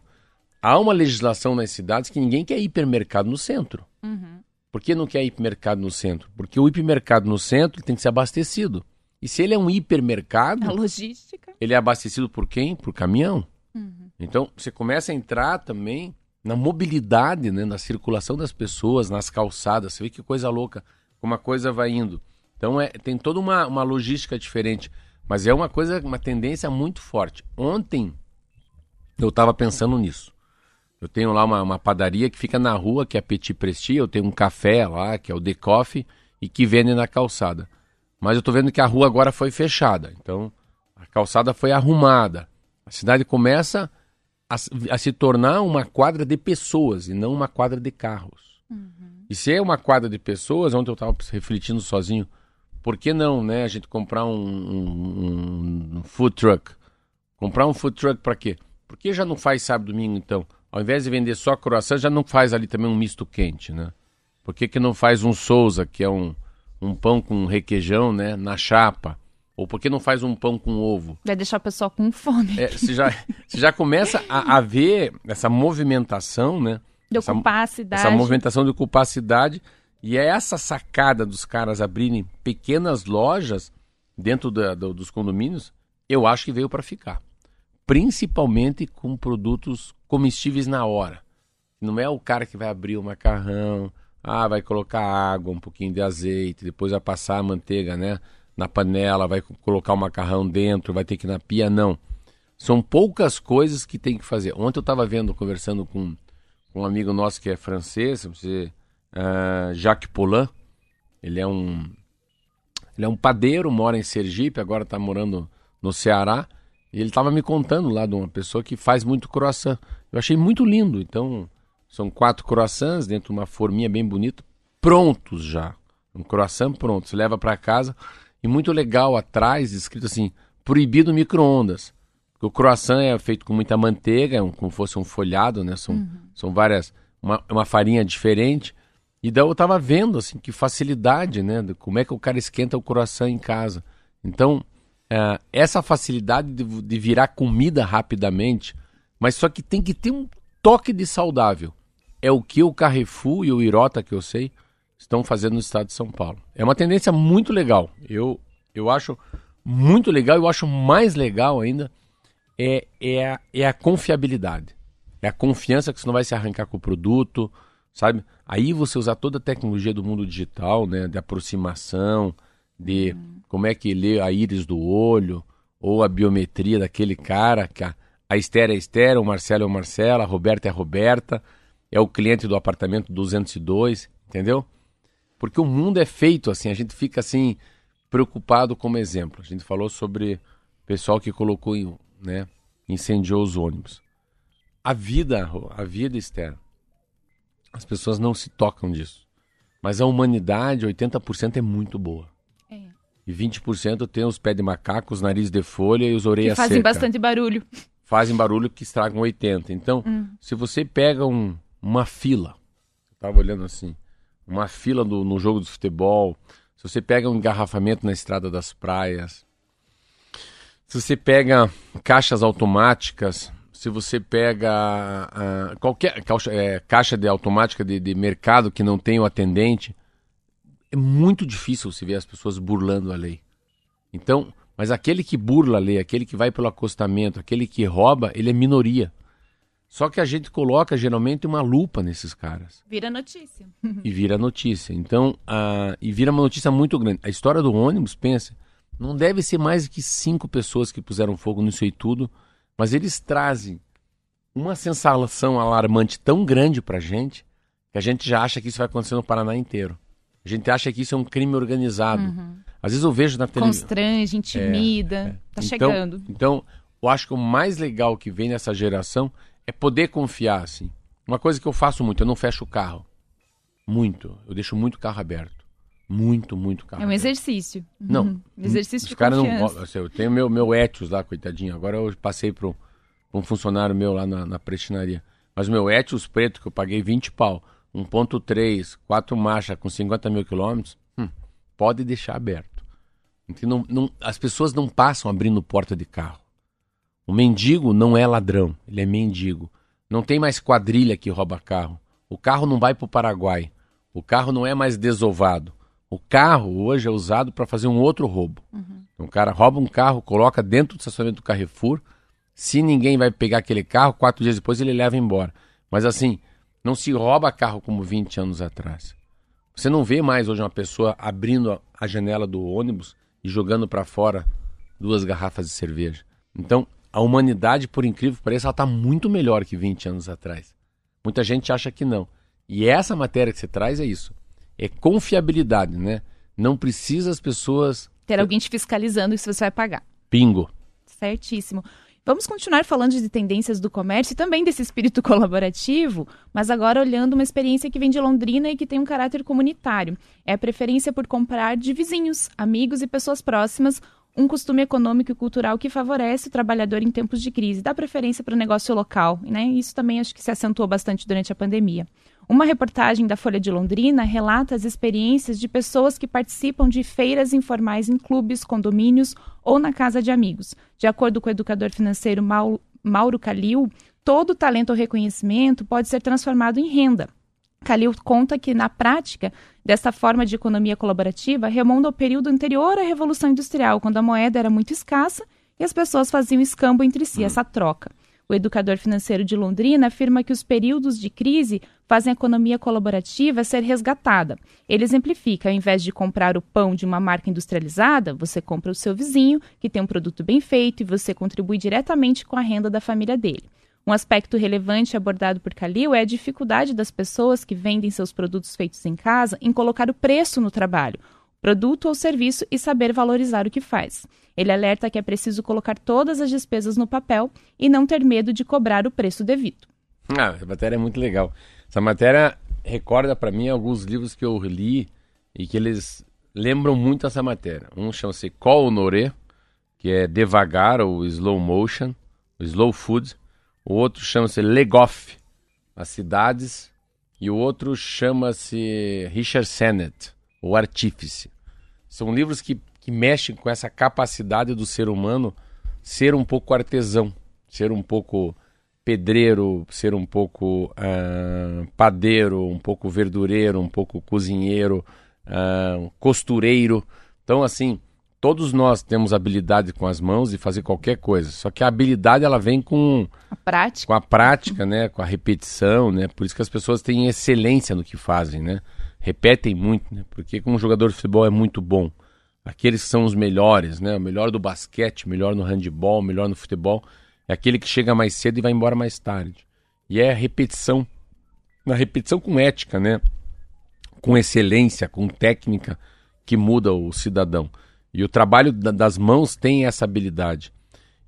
Há uma legislação nas cidades que ninguém quer hipermercado no centro. Por que não quer hipermercado no centro? Porque o hipermercado no centro tem que ser abastecido. E se ele é um hipermercado, A logística. ele é abastecido por quem? Por caminhão. Então, você começa a entrar também na mobilidade, né? na circulação das pessoas, nas calçadas. Você vê que coisa louca, como a coisa vai indo. Então, é, tem toda uma, uma logística diferente. Mas é uma coisa, uma tendência muito forte. Ontem, eu estava pensando nisso. Eu tenho lá uma, uma padaria que fica na rua, que é a Petit Prestige. Eu tenho um café lá, que é o The Coffee, e que vende na calçada. Mas eu tô vendo que a rua agora foi fechada. Então, a calçada foi arrumada. A cidade começa a, se- a se tornar uma quadra de pessoas e não uma quadra de carros. E se é uma quadra de pessoas, ontem eu estava refletindo sozinho, por que não, né, a gente comprar um, um- um food truck? Comprar um food truck para quê? Por que já não faz sábado e domingo, então? Ao invés de vender só croissant, já não faz ali também um misto quente, né? Por que, que não faz um Souza, que é um, um pão com requeijão, né, na chapa? Ou por que não faz um pão com ovo? Vai deixar a pessoa com fome. É, você, já, você já começa a, a ver essa movimentação, né? de essa- ocupar a cidade. essa movimentação de ocupar a cidade e é essa sacada dos caras abrirem pequenas lojas dentro da- do- dos condomínios, eu acho que veio para ficar. Principalmente com produtos comestíveis na hora. Não é o cara que vai abrir o macarrão, ah, vai colocar água, um pouquinho de azeite, depois vai passar a manteiga, né, na panela, vai co- colocar o macarrão dentro, vai ter que ir na pia, não. São poucas coisas que tem que fazer. Ontem eu estava vendo, conversando com com um amigo nosso que é francês, você, ah, Jacques Poulain. Ele é um ele é um padeiro, mora em Sergipe, agora está morando no Ceará. E ele estava me contando lá de uma pessoa que faz muito croissant. Eu achei muito lindo. Então, são quatro croissants dentro de uma forminha bem bonita, prontos já. Um croissant pronto. Você leva para casa. E muito legal atrás, escrito assim: proibido micro-ondas. O croissant é feito com muita manteiga, é um- como fosse um folhado, né? São, são várias. Uma, uma farinha diferente. E daí eu tava vendo, assim, que facilidade, né? Como é que o cara esquenta o croissant em casa. Então, eh, essa facilidade de, de virar comida rapidamente, mas só que tem que ter um toque de saudável. É o que o Carrefour e o Irota, que eu sei, estão fazendo no estado de São Paulo. É uma tendência muito legal. Eu, eu acho muito legal. Eu acho mais legal ainda é, é, a, é a confiabilidade. É a confiança que você não vai se arrancar com o produto, sabe? Aí você usar toda a tecnologia do mundo digital, né? De aproximação, de como é que lê a íris do olho, ou a biometria daquele cara, que a, a Esther é Esther, o Marcelo é o Marcelo, a Roberta é a Roberta, é o cliente do apartamento 202, entendeu? Porque o mundo é feito assim, a gente fica assim preocupado como exemplo. A gente falou sobre pessoal que colocou, né, incendiou os ônibus. A vida, a vida, Esther, as pessoas não se tocam disso. Mas a humanidade, 80% é muito boa. E 20% tem os pés de macaco, os nariz de folha e os orelhas fazem secas. bastante barulho. Fazem barulho que estragam 80. Então, se você pega um- uma fila, eu tava olhando assim, uma fila do- no jogo de futebol, se você pega um engarrafamento na estrada das praias, se você pega caixas automáticas, se você pega uh, qualquer caixa, é, caixa de automática de, de, mercado que não tem o atendente, é muito difícil você ver as pessoas burlando a lei. Então, mas aquele que burla a lei, aquele que vai pelo acostamento, aquele que rouba, ele é minoria. Só que a gente coloca geralmente uma lupa nesses caras. Vira notícia. e vira notícia. Então, uh, e vira uma notícia muito grande. A história do ônibus, pensa, não deve ser mais que cinco pessoas que puseram fogo nisso aí tudo, mas eles trazem uma sensação alarmante tão grande pra gente que a gente já acha que isso vai acontecer no Paraná inteiro. A gente acha que isso é um crime organizado. Uhum. Às vezes eu vejo na televisão. Constrange, intimida. É, é. Tá então, chegando. Então, eu acho que o mais legal que vem nessa geração é poder confiar, assim. Uma coisa que eu faço muito, eu não fecho o carro. Muito. Eu deixo muito carro aberto. Muito, muito carro. É um exercício. Não. Um exercício os de cara confiança. não. Assim, eu tenho meu, meu Etios lá, coitadinho. Agora eu passei para um funcionário meu lá na, na prestinaria. Mas o meu Etios preto, que eu paguei 20 pau, 1.3, 4 marchas com 50 mil quilômetros, hum, pode deixar aberto. Não, não, as pessoas não passam abrindo porta de carro. O mendigo não é ladrão, ele é mendigo. Não tem mais quadrilha que rouba carro. O carro não vai para o Paraguai. O carro não é mais desovado. O carro hoje é usado para fazer um outro roubo. Uhum. O cara rouba um carro, coloca dentro do estacionamento do Carrefour. Se ninguém vai pegar aquele carro, quatro dias depois ele leva embora. Mas assim, não se rouba carro como 20 anos atrás. Você não vê mais hoje uma pessoa abrindo a janela do ônibus e jogando para fora duas garrafas de cerveja. Então, a humanidade, por incrível que pareça, ela está muito melhor que 20 anos atrás. Muita gente acha que não. E essa matéria que você traz é isso. É confiabilidade, né? Não precisa as pessoas... Ter alguém te fiscalizando se você vai pagar. Pingo. Certíssimo. Vamos continuar falando de tendências do comércio e também desse espírito colaborativo, mas agora olhando uma experiência que vem de Londrina e que tem um caráter comunitário. É a preferência por comprar de vizinhos, amigos e pessoas próximas um costume econômico e cultural que favorece o trabalhador em tempos de crise, dá preferência para o negócio local, né? Isso também acho que se acentuou bastante durante a pandemia. Uma reportagem da Folha de Londrina relata as experiências de pessoas que participam de feiras informais em clubes, condomínios ou na casa de amigos. De acordo com o educador financeiro Mauro Calil, todo talento ou reconhecimento pode ser transformado em renda. Calil conta que, na prática, dessa forma de economia colaborativa remonta ao período anterior à Revolução Industrial, quando a moeda era muito escassa e as pessoas faziam escambo entre si, essa troca. O educador financeiro de Londrina afirma que os períodos de crise fazem a economia colaborativa ser resgatada. Ele exemplifica: ao invés de comprar o pão de uma marca industrializada, você compra o seu vizinho, que tem um produto bem feito, e você contribui diretamente com a renda da família dele. Um aspecto relevante abordado por Calil é a dificuldade das pessoas que vendem seus produtos feitos em casa em colocar o preço no trabalho, produto ou serviço e saber valorizar o que faz. Ele alerta que é preciso colocar todas as despesas no papel e não ter medo de cobrar o preço devido. Ah, essa matéria é muito legal. Essa matéria recorda para mim alguns livros que eu li e que eles lembram muito essa matéria. Um chama-se Call Honoré, que é devagar ou slow motion, slow food. O outro chama-se Legoff, as cidades. E o outro chama-se Richard Sennett, o artífice. São livros que, que mexem com essa capacidade do ser humano ser um pouco artesão, ser um pouco pedreiro, ser um pouco uh, padeiro, um pouco verdureiro, um pouco cozinheiro, uh, costureiro. Então, assim, todos nós temos habilidade com as mãos de fazer qualquer coisa. Só que a habilidade ela vem com a prática, com a prática, né, com a repetição, né? Por isso que as pessoas têm excelência no que fazem, né? Repetem muito, né? Porque como jogador de futebol é muito bom, aqueles que são os melhores, né? O melhor do basquete, melhor no handebol, melhor no futebol, é aquele que chega mais cedo e vai embora mais tarde. E é a repetição, na repetição com ética, né? Com excelência, com técnica que muda o cidadão. E o trabalho das mãos tem essa habilidade.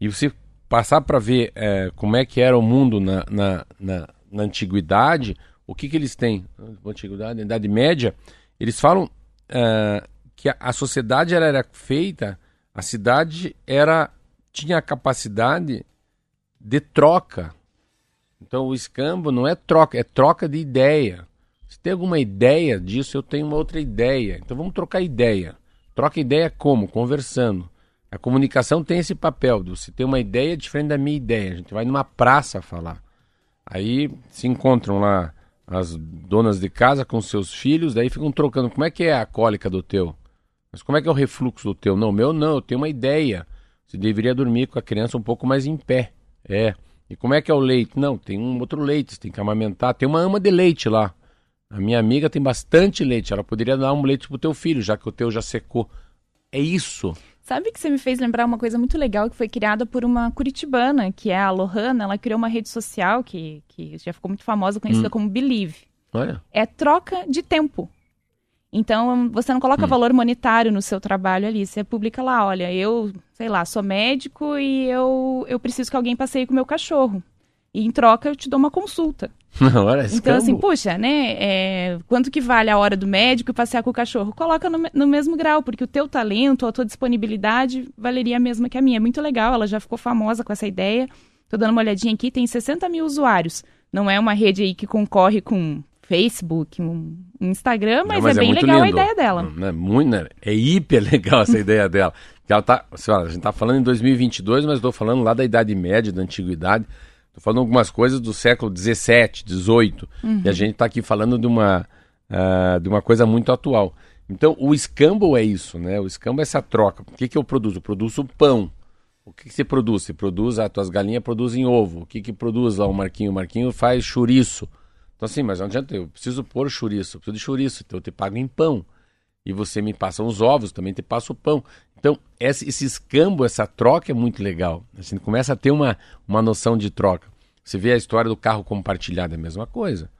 E você passar para ver é, como é que era o mundo na, na, na, na antiguidade, o que, que eles têm? Antiguidade, na Idade Média, eles falam é, que a, a sociedade era, era feita, a cidade era tinha a capacidade de troca. Então o escambo não é troca, é troca de ideia. Você tem alguma ideia disso? Eu tenho uma outra ideia. Então vamos trocar ideia. Troca ideia como? Conversando. A comunicação tem esse papel. Você tem uma ideia diferente da minha ideia. A gente vai numa praça falar. Aí se encontram lá as donas de casa com seus filhos, daí ficam trocando. Como é que é a cólica do teu? Mas como é que é o refluxo do teu? Não, meu não, eu tenho uma ideia. Você deveria dormir com a criança um pouco mais em pé. É. E como é que é o leite? Não, tem um outro leite, você tem que amamentar. Tem uma ama de leite lá. A minha amiga tem bastante leite. Ela poderia dar um leite pro teu filho, já que o teu já secou. É isso. Sabe que você me fez lembrar uma coisa muito legal que foi criada por uma curitibana, que é a Lohana. Ela criou uma rede social que, que já ficou muito famosa, conhecida Hum. como Believe. Olha. É troca de tempo. Então, você não coloca Hum. valor monetário no seu trabalho ali. Você publica lá, olha, eu, sei lá, sou médico e eu, eu preciso que alguém passeie com o meu cachorro. E em troca eu te dou uma consulta. Olha, Então, escambo. assim, puxa, né? é, quanto que vale a hora do médico e passear com o cachorro? Coloca no, no mesmo grau, porque o teu talento, a tua disponibilidade valeria a mesma que a minha. É muito legal, ela já ficou famosa com essa ideia. Tô dando uma olhadinha aqui, tem 60 mil usuários. Não é uma rede aí que concorre com Facebook, um Instagram, mas, Não, é bem muito legal a lindo. ideia dela. É muito, né? É hiper legal essa ideia dela. Ela tá, senhora, a gente tá falando em 2022, mas estou falando lá da Idade Média, da Antiguidade. Estou falando algumas coisas do século 17, 18. E a gente está aqui falando de uma, ah, de uma coisa muito atual. Então, o escambo é isso, né? O escambo é essa troca. O que, que eu produzo? Eu produzo pão. O que, que você produz? Você produz, as tuas galinhas produzem ovo. O que, que produz lá o Marquinho? O Marquinho faz chouriço. Então, assim, mas não adianta, eu preciso pôr chouriço, eu preciso de chouriço, então eu te pago em pão. E você me passa os ovos, também te passo o pão. Então, esse, esse escambo, essa troca é muito legal. A gente começa a ter uma, uma noção de troca. Você vê a história do carro compartilhado, é a mesma coisa.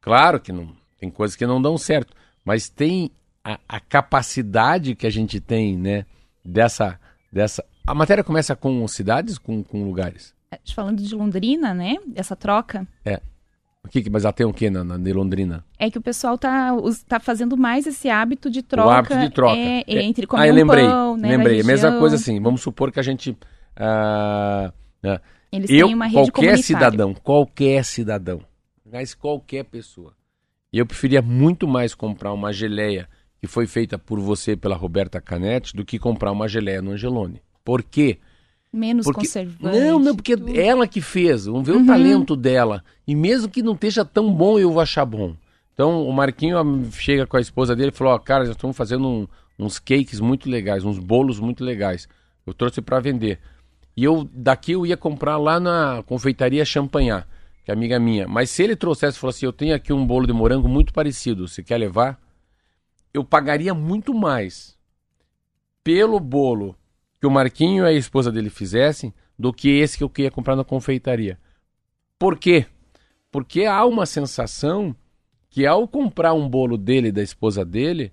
Claro que não tem coisas que não dão certo, mas tem a, a capacidade que a gente tem, né, dessa, dessa... A matéria começa com cidades, com, com lugares? É, Falando de Londrina, né? Essa troca. É. O que, mas ela tem o que na, na de Londrina? É que o pessoal tá, us- tá fazendo mais esse hábito de troca. o hábito de troca. É, É. entre comer ah, um lembrei, pão, né, lembrei. A mesma coisa assim. Vamos supor que a gente. ah, né, Eles eu, têm uma rede qualquer cidadão, qualquer cidadão, mas qualquer pessoa. Eu preferia muito mais comprar uma geleia que foi feita por você, pela Roberta Canetti, do que comprar uma geleia no Angelone. Por quê? Menos Porque, conservante. não, não, porque tudo. ela que fez, vamos ver Uhum. o talento dela. E mesmo que não esteja tão bom, eu vou achar bom. Então o Marquinho ó, chega com a esposa dele e falou: Ó, cara, já estamos fazendo um- uns cakes muito legais, uns bolos muito legais. Eu trouxe para vender. E eu daqui eu ia comprar lá na confeitaria Champanhar, que é amiga minha. Mas se ele trouxesse e falasse assim: Eu tenho aqui um bolo de morango muito parecido, você quer levar? Eu pagaria muito mais pelo bolo que o Marquinho e a esposa dele fizessem do que esse que eu queria comprar na confeitaria. Por quê? Porque há uma sensação que ao comprar um bolo dele e da esposa dele,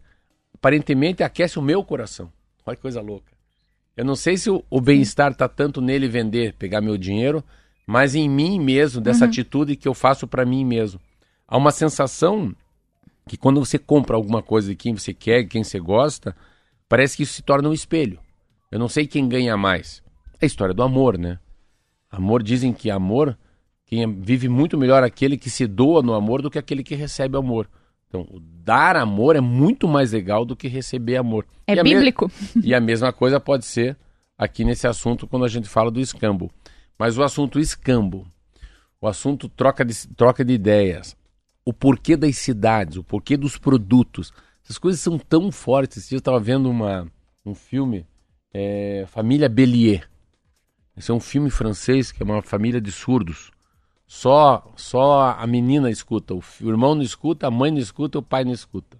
aparentemente aquece o meu coração. Olha que coisa louca. Eu não sei se o, o bem-estar está tanto nele vender, pegar meu dinheiro, mas em mim mesmo, dessa atitude que eu faço para mim mesmo. Há uma sensação que quando você compra alguma coisa de quem você quer, quem você gosta, parece que isso se torna um espelho. Eu não sei quem ganha mais. É a história do amor, né? Amor, dizem que amor, quem vive muito melhor aquele que se doa no amor do que aquele que recebe amor. Então, o dar amor é muito mais legal do que receber amor. É E a me- bíblico. e a mesma coisa pode ser aqui nesse assunto quando a gente fala do escambo. Mas o assunto escambo, o assunto troca de, troca de ideias, o porquê das cidades, o porquê dos produtos, essas coisas são tão fortes. Esse dia eu estava vendo uma, um filme, é, Família Bélier. Esse é um filme francês que é uma família de surdos. Só, só a menina escuta, o irmão não escuta, a mãe não escuta, o pai não escuta.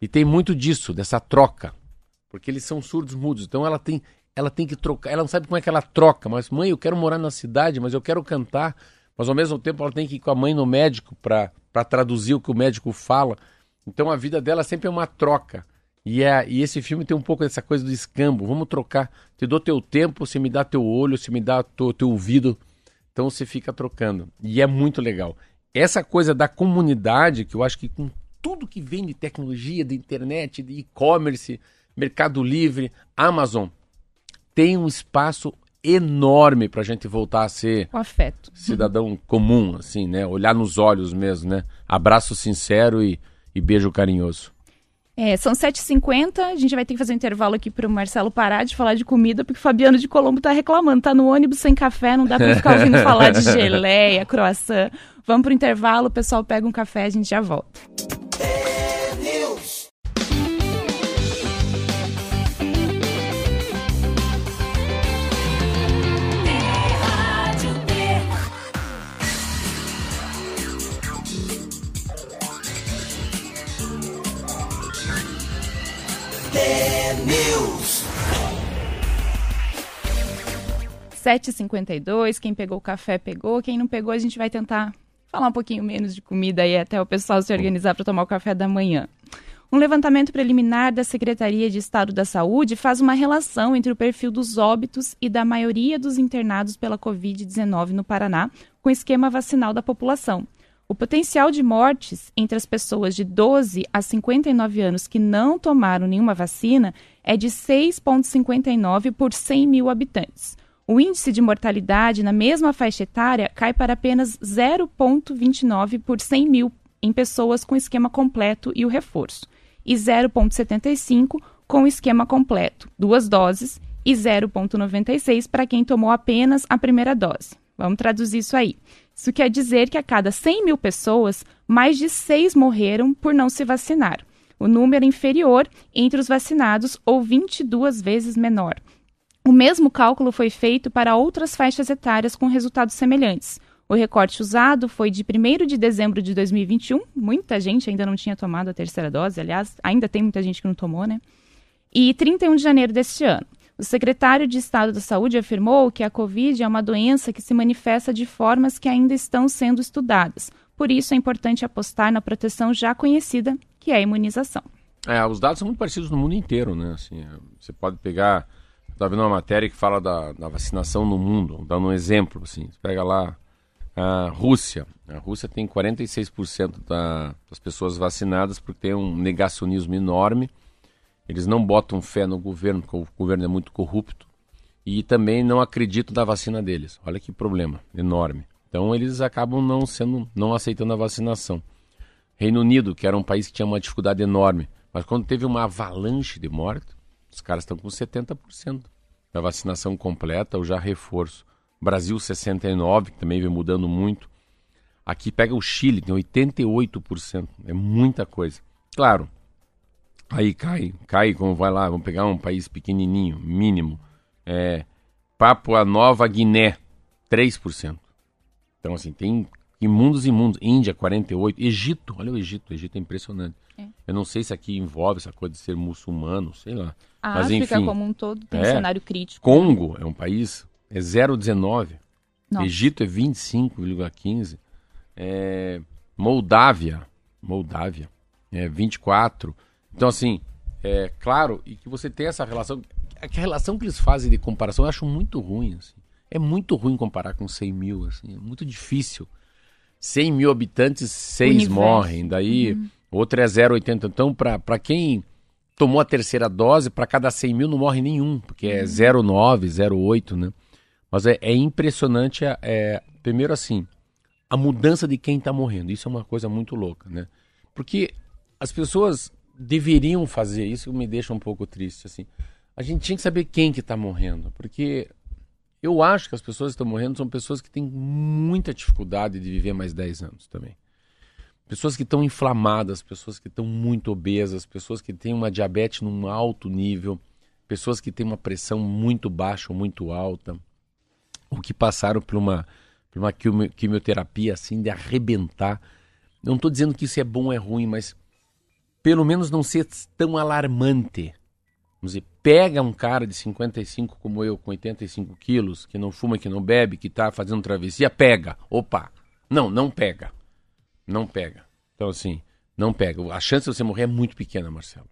E tem muito disso, dessa troca porque eles são surdos mudos. Então ela tem, ela tem que trocar. Ela não sabe como é que ela troca. Mas mãe, eu quero morar na cidade, mas eu quero cantar. Mas ao mesmo tempo ela tem que ir com a mãe no médico para traduzir o que o médico fala. Então a vida dela sempre é uma troca. E, é, e esse filme tem um pouco dessa coisa do escambo. Vamos trocar. Te dou teu tempo, você me dá teu olho, você me dá teu, teu ouvido. Então você fica trocando. E é muito legal. Essa coisa da comunidade, que eu acho que com tudo que vem de tecnologia, de internet, de e-commerce, Mercado Livre, Amazon, tem um espaço enorme para a gente voltar a ser o afeto. cidadão comum, assim, né? Olhar nos olhos mesmo, né? Abraço sincero e, e beijo carinhoso. É, são 7h50, a gente vai ter que fazer um intervalo aqui para o Marcelo parar de falar de comida, porque o Fabiano de Colombo tá reclamando, tá no ônibus sem café, não dá para ficar ouvindo falar de geleia, croissant. Vamos pro intervalo, o pessoal pega um café, a gente já volta. News. 7h52, quem pegou o café pegou, quem não pegou a gente vai tentar falar um pouquinho menos de comida aí até o pessoal se organizar para tomar o café da manhã. Um levantamento preliminar da Secretaria de Estado da Saúde faz uma relação entre o perfil dos óbitos e da maioria dos internados pela Covid-19 no Paraná com o esquema vacinal da população. O potencial de mortes entre as pessoas de 12 a 59 anos que não tomaram nenhuma vacina é de 6,59 por 100 mil habitantes. O índice de mortalidade na mesma faixa etária cai para apenas 0,29 por 100 mil em pessoas com esquema completo e o reforço, e 0,75 com esquema completo, duas doses, e 0,96 para quem tomou apenas a primeira dose. Vamos traduzir isso aí. Isso quer dizer que a cada 100 mil pessoas, mais de 6 morreram por não se vacinar. O número inferior entre os vacinados ou 22 vezes menor. O mesmo cálculo foi feito para outras faixas etárias com resultados semelhantes. O recorte usado foi de 1 de dezembro de 2021. Muita gente ainda não tinha tomado a terceira dose, aliás, ainda tem muita gente que não tomou, né? E 31 de janeiro deste ano. O secretário de Estado da Saúde afirmou que a Covid é uma doença que se manifesta de formas que ainda estão sendo estudadas. Por isso é importante apostar na proteção já conhecida, que é a imunização. É, os dados são muito parecidos no mundo inteiro, né? Assim, você pode pegar, está vendo uma matéria que fala da, da, vacinação no mundo, dando um exemplo, assim, você pega lá a Rússia. A Rússia tem 46% da, das pessoas vacinadas porque tem um negacionismo enorme eles não botam fé no governo, porque o governo é muito corrupto. E também não acreditam na vacina deles. Olha que problema enorme. Então eles acabam não sendo, não aceitando a vacinação. Reino Unido, que era um país que tinha uma dificuldade enorme, mas quando teve uma avalanche de morte, os caras estão com 70% da vacinação completa ou já reforço. Brasil 69, que também vem mudando muito. Aqui pega o Chile, tem 88%. É muita coisa. Claro, Aí cai, cai como vai lá, vamos pegar um país pequenininho, mínimo. É, Papua Nova Guiné, 3%. Então, assim, tem imundos imundos. Índia, 48%. Egito, olha o Egito, o Egito é impressionante. É. Eu não sei se aqui envolve essa coisa de ser muçulmano, sei lá. A Mas, África enfim, como um todo tem é, um cenário crítico. Congo é um país, é 0,19%. Egito é 25,15%. É, Moldávia, Moldávia, é 24%. Então, assim, é claro, e que você tem essa relação. A relação que eles fazem de comparação eu acho muito ruim. Assim. É muito ruim comparar com 100 mil. Assim, é muito difícil. 100 mil habitantes, 6 morrem. Daí, uhum. outro é 0,80. Então, para quem tomou a terceira dose, para cada 100 mil não morre nenhum, porque é 0,9, uhum. 0,8, né? Mas é, é impressionante, é, é, primeiro assim, a mudança de quem está morrendo. Isso é uma coisa muito louca, né? Porque as pessoas deveriam fazer isso me deixa um pouco triste assim. A gente tinha que saber quem que está morrendo porque eu acho que as pessoas que estão morrendo são pessoas que têm muita dificuldade de viver mais 10 anos também. Pessoas que estão inflamadas pessoas que estão muito obesas pessoas que têm uma diabetes num alto nível pessoas que têm uma pressão muito baixa ou muito alta ou que passaram por uma por uma quimioterapia assim de arrebentar. Não estou dizendo que isso é bom ou é ruim mas pelo menos não ser tão alarmante. Vamos dizer, pega um cara de 55 como eu, com 85 quilos, que não fuma, que não bebe, que está fazendo travessia, pega. Opa! Não, não pega. Não pega. Então, assim, não pega. A chance de você morrer é muito pequena, Marcelo.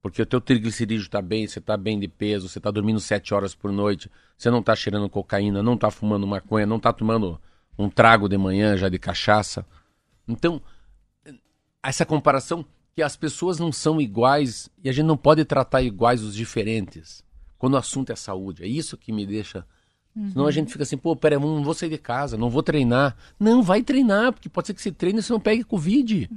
Porque o teu triglicerídeo está bem, você está bem de peso, você está dormindo 7 horas por noite, você não está cheirando cocaína, não está fumando maconha, não está tomando um trago de manhã já de cachaça. Então, essa comparação que as pessoas não são iguais e a gente não pode tratar iguais os diferentes quando o assunto é saúde. É isso que me deixa Senão a gente fica assim, pô, pera, não vou sair de casa, não vou treinar. Não, vai treinar, porque pode ser que você treine e você não pegue Covid.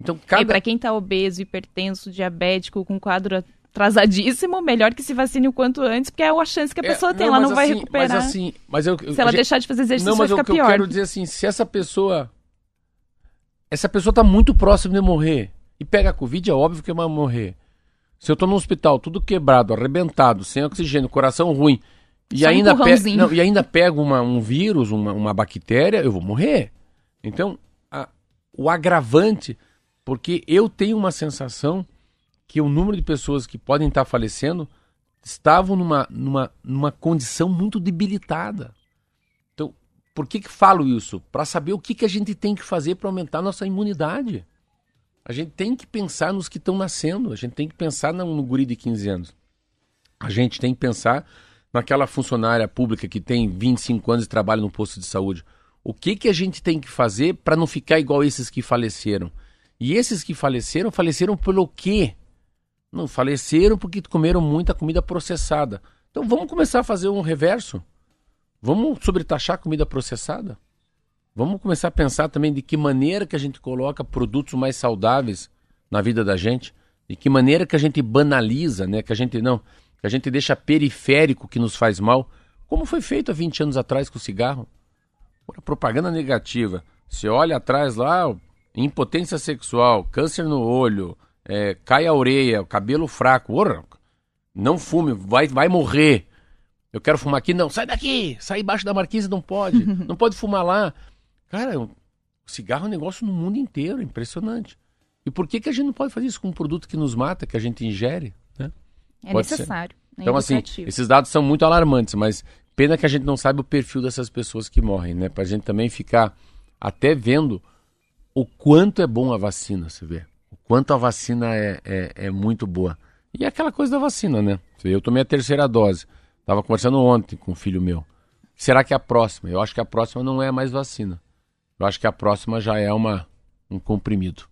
Então, cada... E para quem tá obeso, hipertenso, diabético, com quadro atrasadíssimo, melhor que se vacine o quanto antes, porque é a chance que a é, pessoa é, tem, não, ela não vai assim, recuperar. Mas assim, mas eu, se ela deixar de fazer exercício, não, mas vai ficar o que pior. eu quero dizer assim, se essa pessoa essa pessoa tá muito próxima de morrer e pega a Covid, é óbvio que vai morrer. Se eu tô no hospital, tudo quebrado, arrebentado, sem oxigênio, coração ruim, e ainda, pe... não, e ainda pego uma, um vírus, uma, uma bactéria, eu vou morrer. Então, a, o agravante, porque eu tenho uma sensação que o número de pessoas que podem estar falecendo estavam numa, numa, numa condição muito debilitada. Então, por que, que falo isso? Para saber o que, que a gente tem que fazer para aumentar nossa imunidade. A gente tem que pensar nos que estão nascendo, a gente tem que pensar no, guri de 15 anos. A gente tem que pensar naquela funcionária pública que tem 25 anos e trabalha no posto de saúde. O que, que a gente tem que fazer para não ficar igual esses que faleceram? E esses que faleceram, faleceram pelo quê? Não faleceram porque comeram muita comida processada. Então vamos começar a fazer um reverso. Vamos sobretaxar comida processada. Vamos começar a pensar também de que maneira que a gente coloca produtos mais saudáveis na vida da gente, de que maneira que a gente banaliza, né? Que a gente não, que a gente deixa periférico que nos faz mal, como foi feito há 20 anos atrás com o cigarro. Ora, propaganda negativa. Você olha atrás lá, impotência sexual, câncer no olho, é, cai a orelha, cabelo fraco. Ora, não fume, vai, vai morrer. Eu quero fumar aqui, não, sai daqui, sai embaixo da marquise, não pode, não pode fumar lá. Cara, o cigarro é um negócio no mundo inteiro, impressionante. E por que, que a gente não pode fazer isso com um produto que nos mata, que a gente ingere? Né? É Pode necessário. É então, assim, esses dados são muito alarmantes, mas pena que a gente não sabe o perfil dessas pessoas que morrem, né? Pra gente também ficar até vendo o quanto é bom a vacina, você vê. O quanto a vacina é, é, é muito boa. E é aquela coisa da vacina, né? Eu tomei a terceira dose. Tava conversando ontem com um filho meu. Será que é a próxima? Eu acho que a próxima não é mais vacina. Eu acho que a próxima já é uma, um comprimido.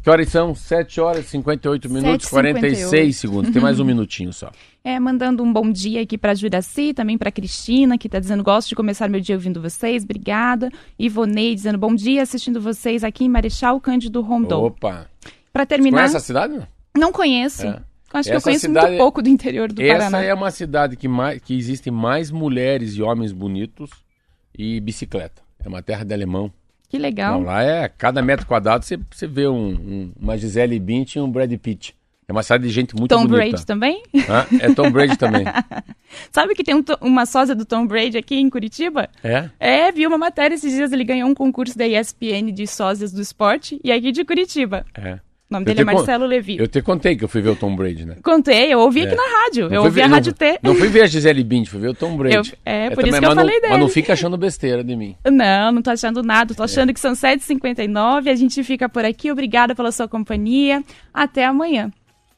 Que horas são? 7 horas e 58 minutos, 7, 46 segundos. Tem mais um minutinho só. É, mandando um bom dia aqui para Juraci, também para Cristina, que está dizendo: gosto de começar meu dia ouvindo vocês, obrigada. Ivonei dizendo: bom dia, assistindo vocês aqui em Marechal Cândido Rondon. Opa! Para terminar. Conhece a cidade? Não conheço. É. Acho essa que eu conheço cidade, muito pouco do interior do essa Paraná. Essa é uma cidade que, mais, que existem mais mulheres e homens bonitos e bicicleta. É uma terra de alemão. Que legal. Não, lá é, cada metro quadrado você, você vê um, um, uma Gisele Bint e um Brad Pitt. É uma cidade de gente muito Tom bonita. Tom Brady também? Hã? É Tom Brady também. Sabe que tem um, uma sósia do Tom Brady aqui em Curitiba? É? É, vi uma matéria esses dias, ele ganhou um concurso da ESPN de sósias do esporte e aqui de Curitiba. É. O nome eu dele é Marcelo con... Levi. Eu te contei que eu fui ver o Tom Brady, né? Contei, eu ouvi é. aqui na rádio. Não eu ouvi ver, a não, Rádio T. Não fui ver a Gisele Bint, fui ver o Tom Brady. Eu, é, é, por isso também, que eu falei não, dele. Mas não fica achando besteira de mim. Não, não tô achando nada. Tô achando é. que são 7h59. A gente fica por aqui. Obrigada pela sua companhia. Até amanhã.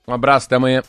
Um abraço, até amanhã.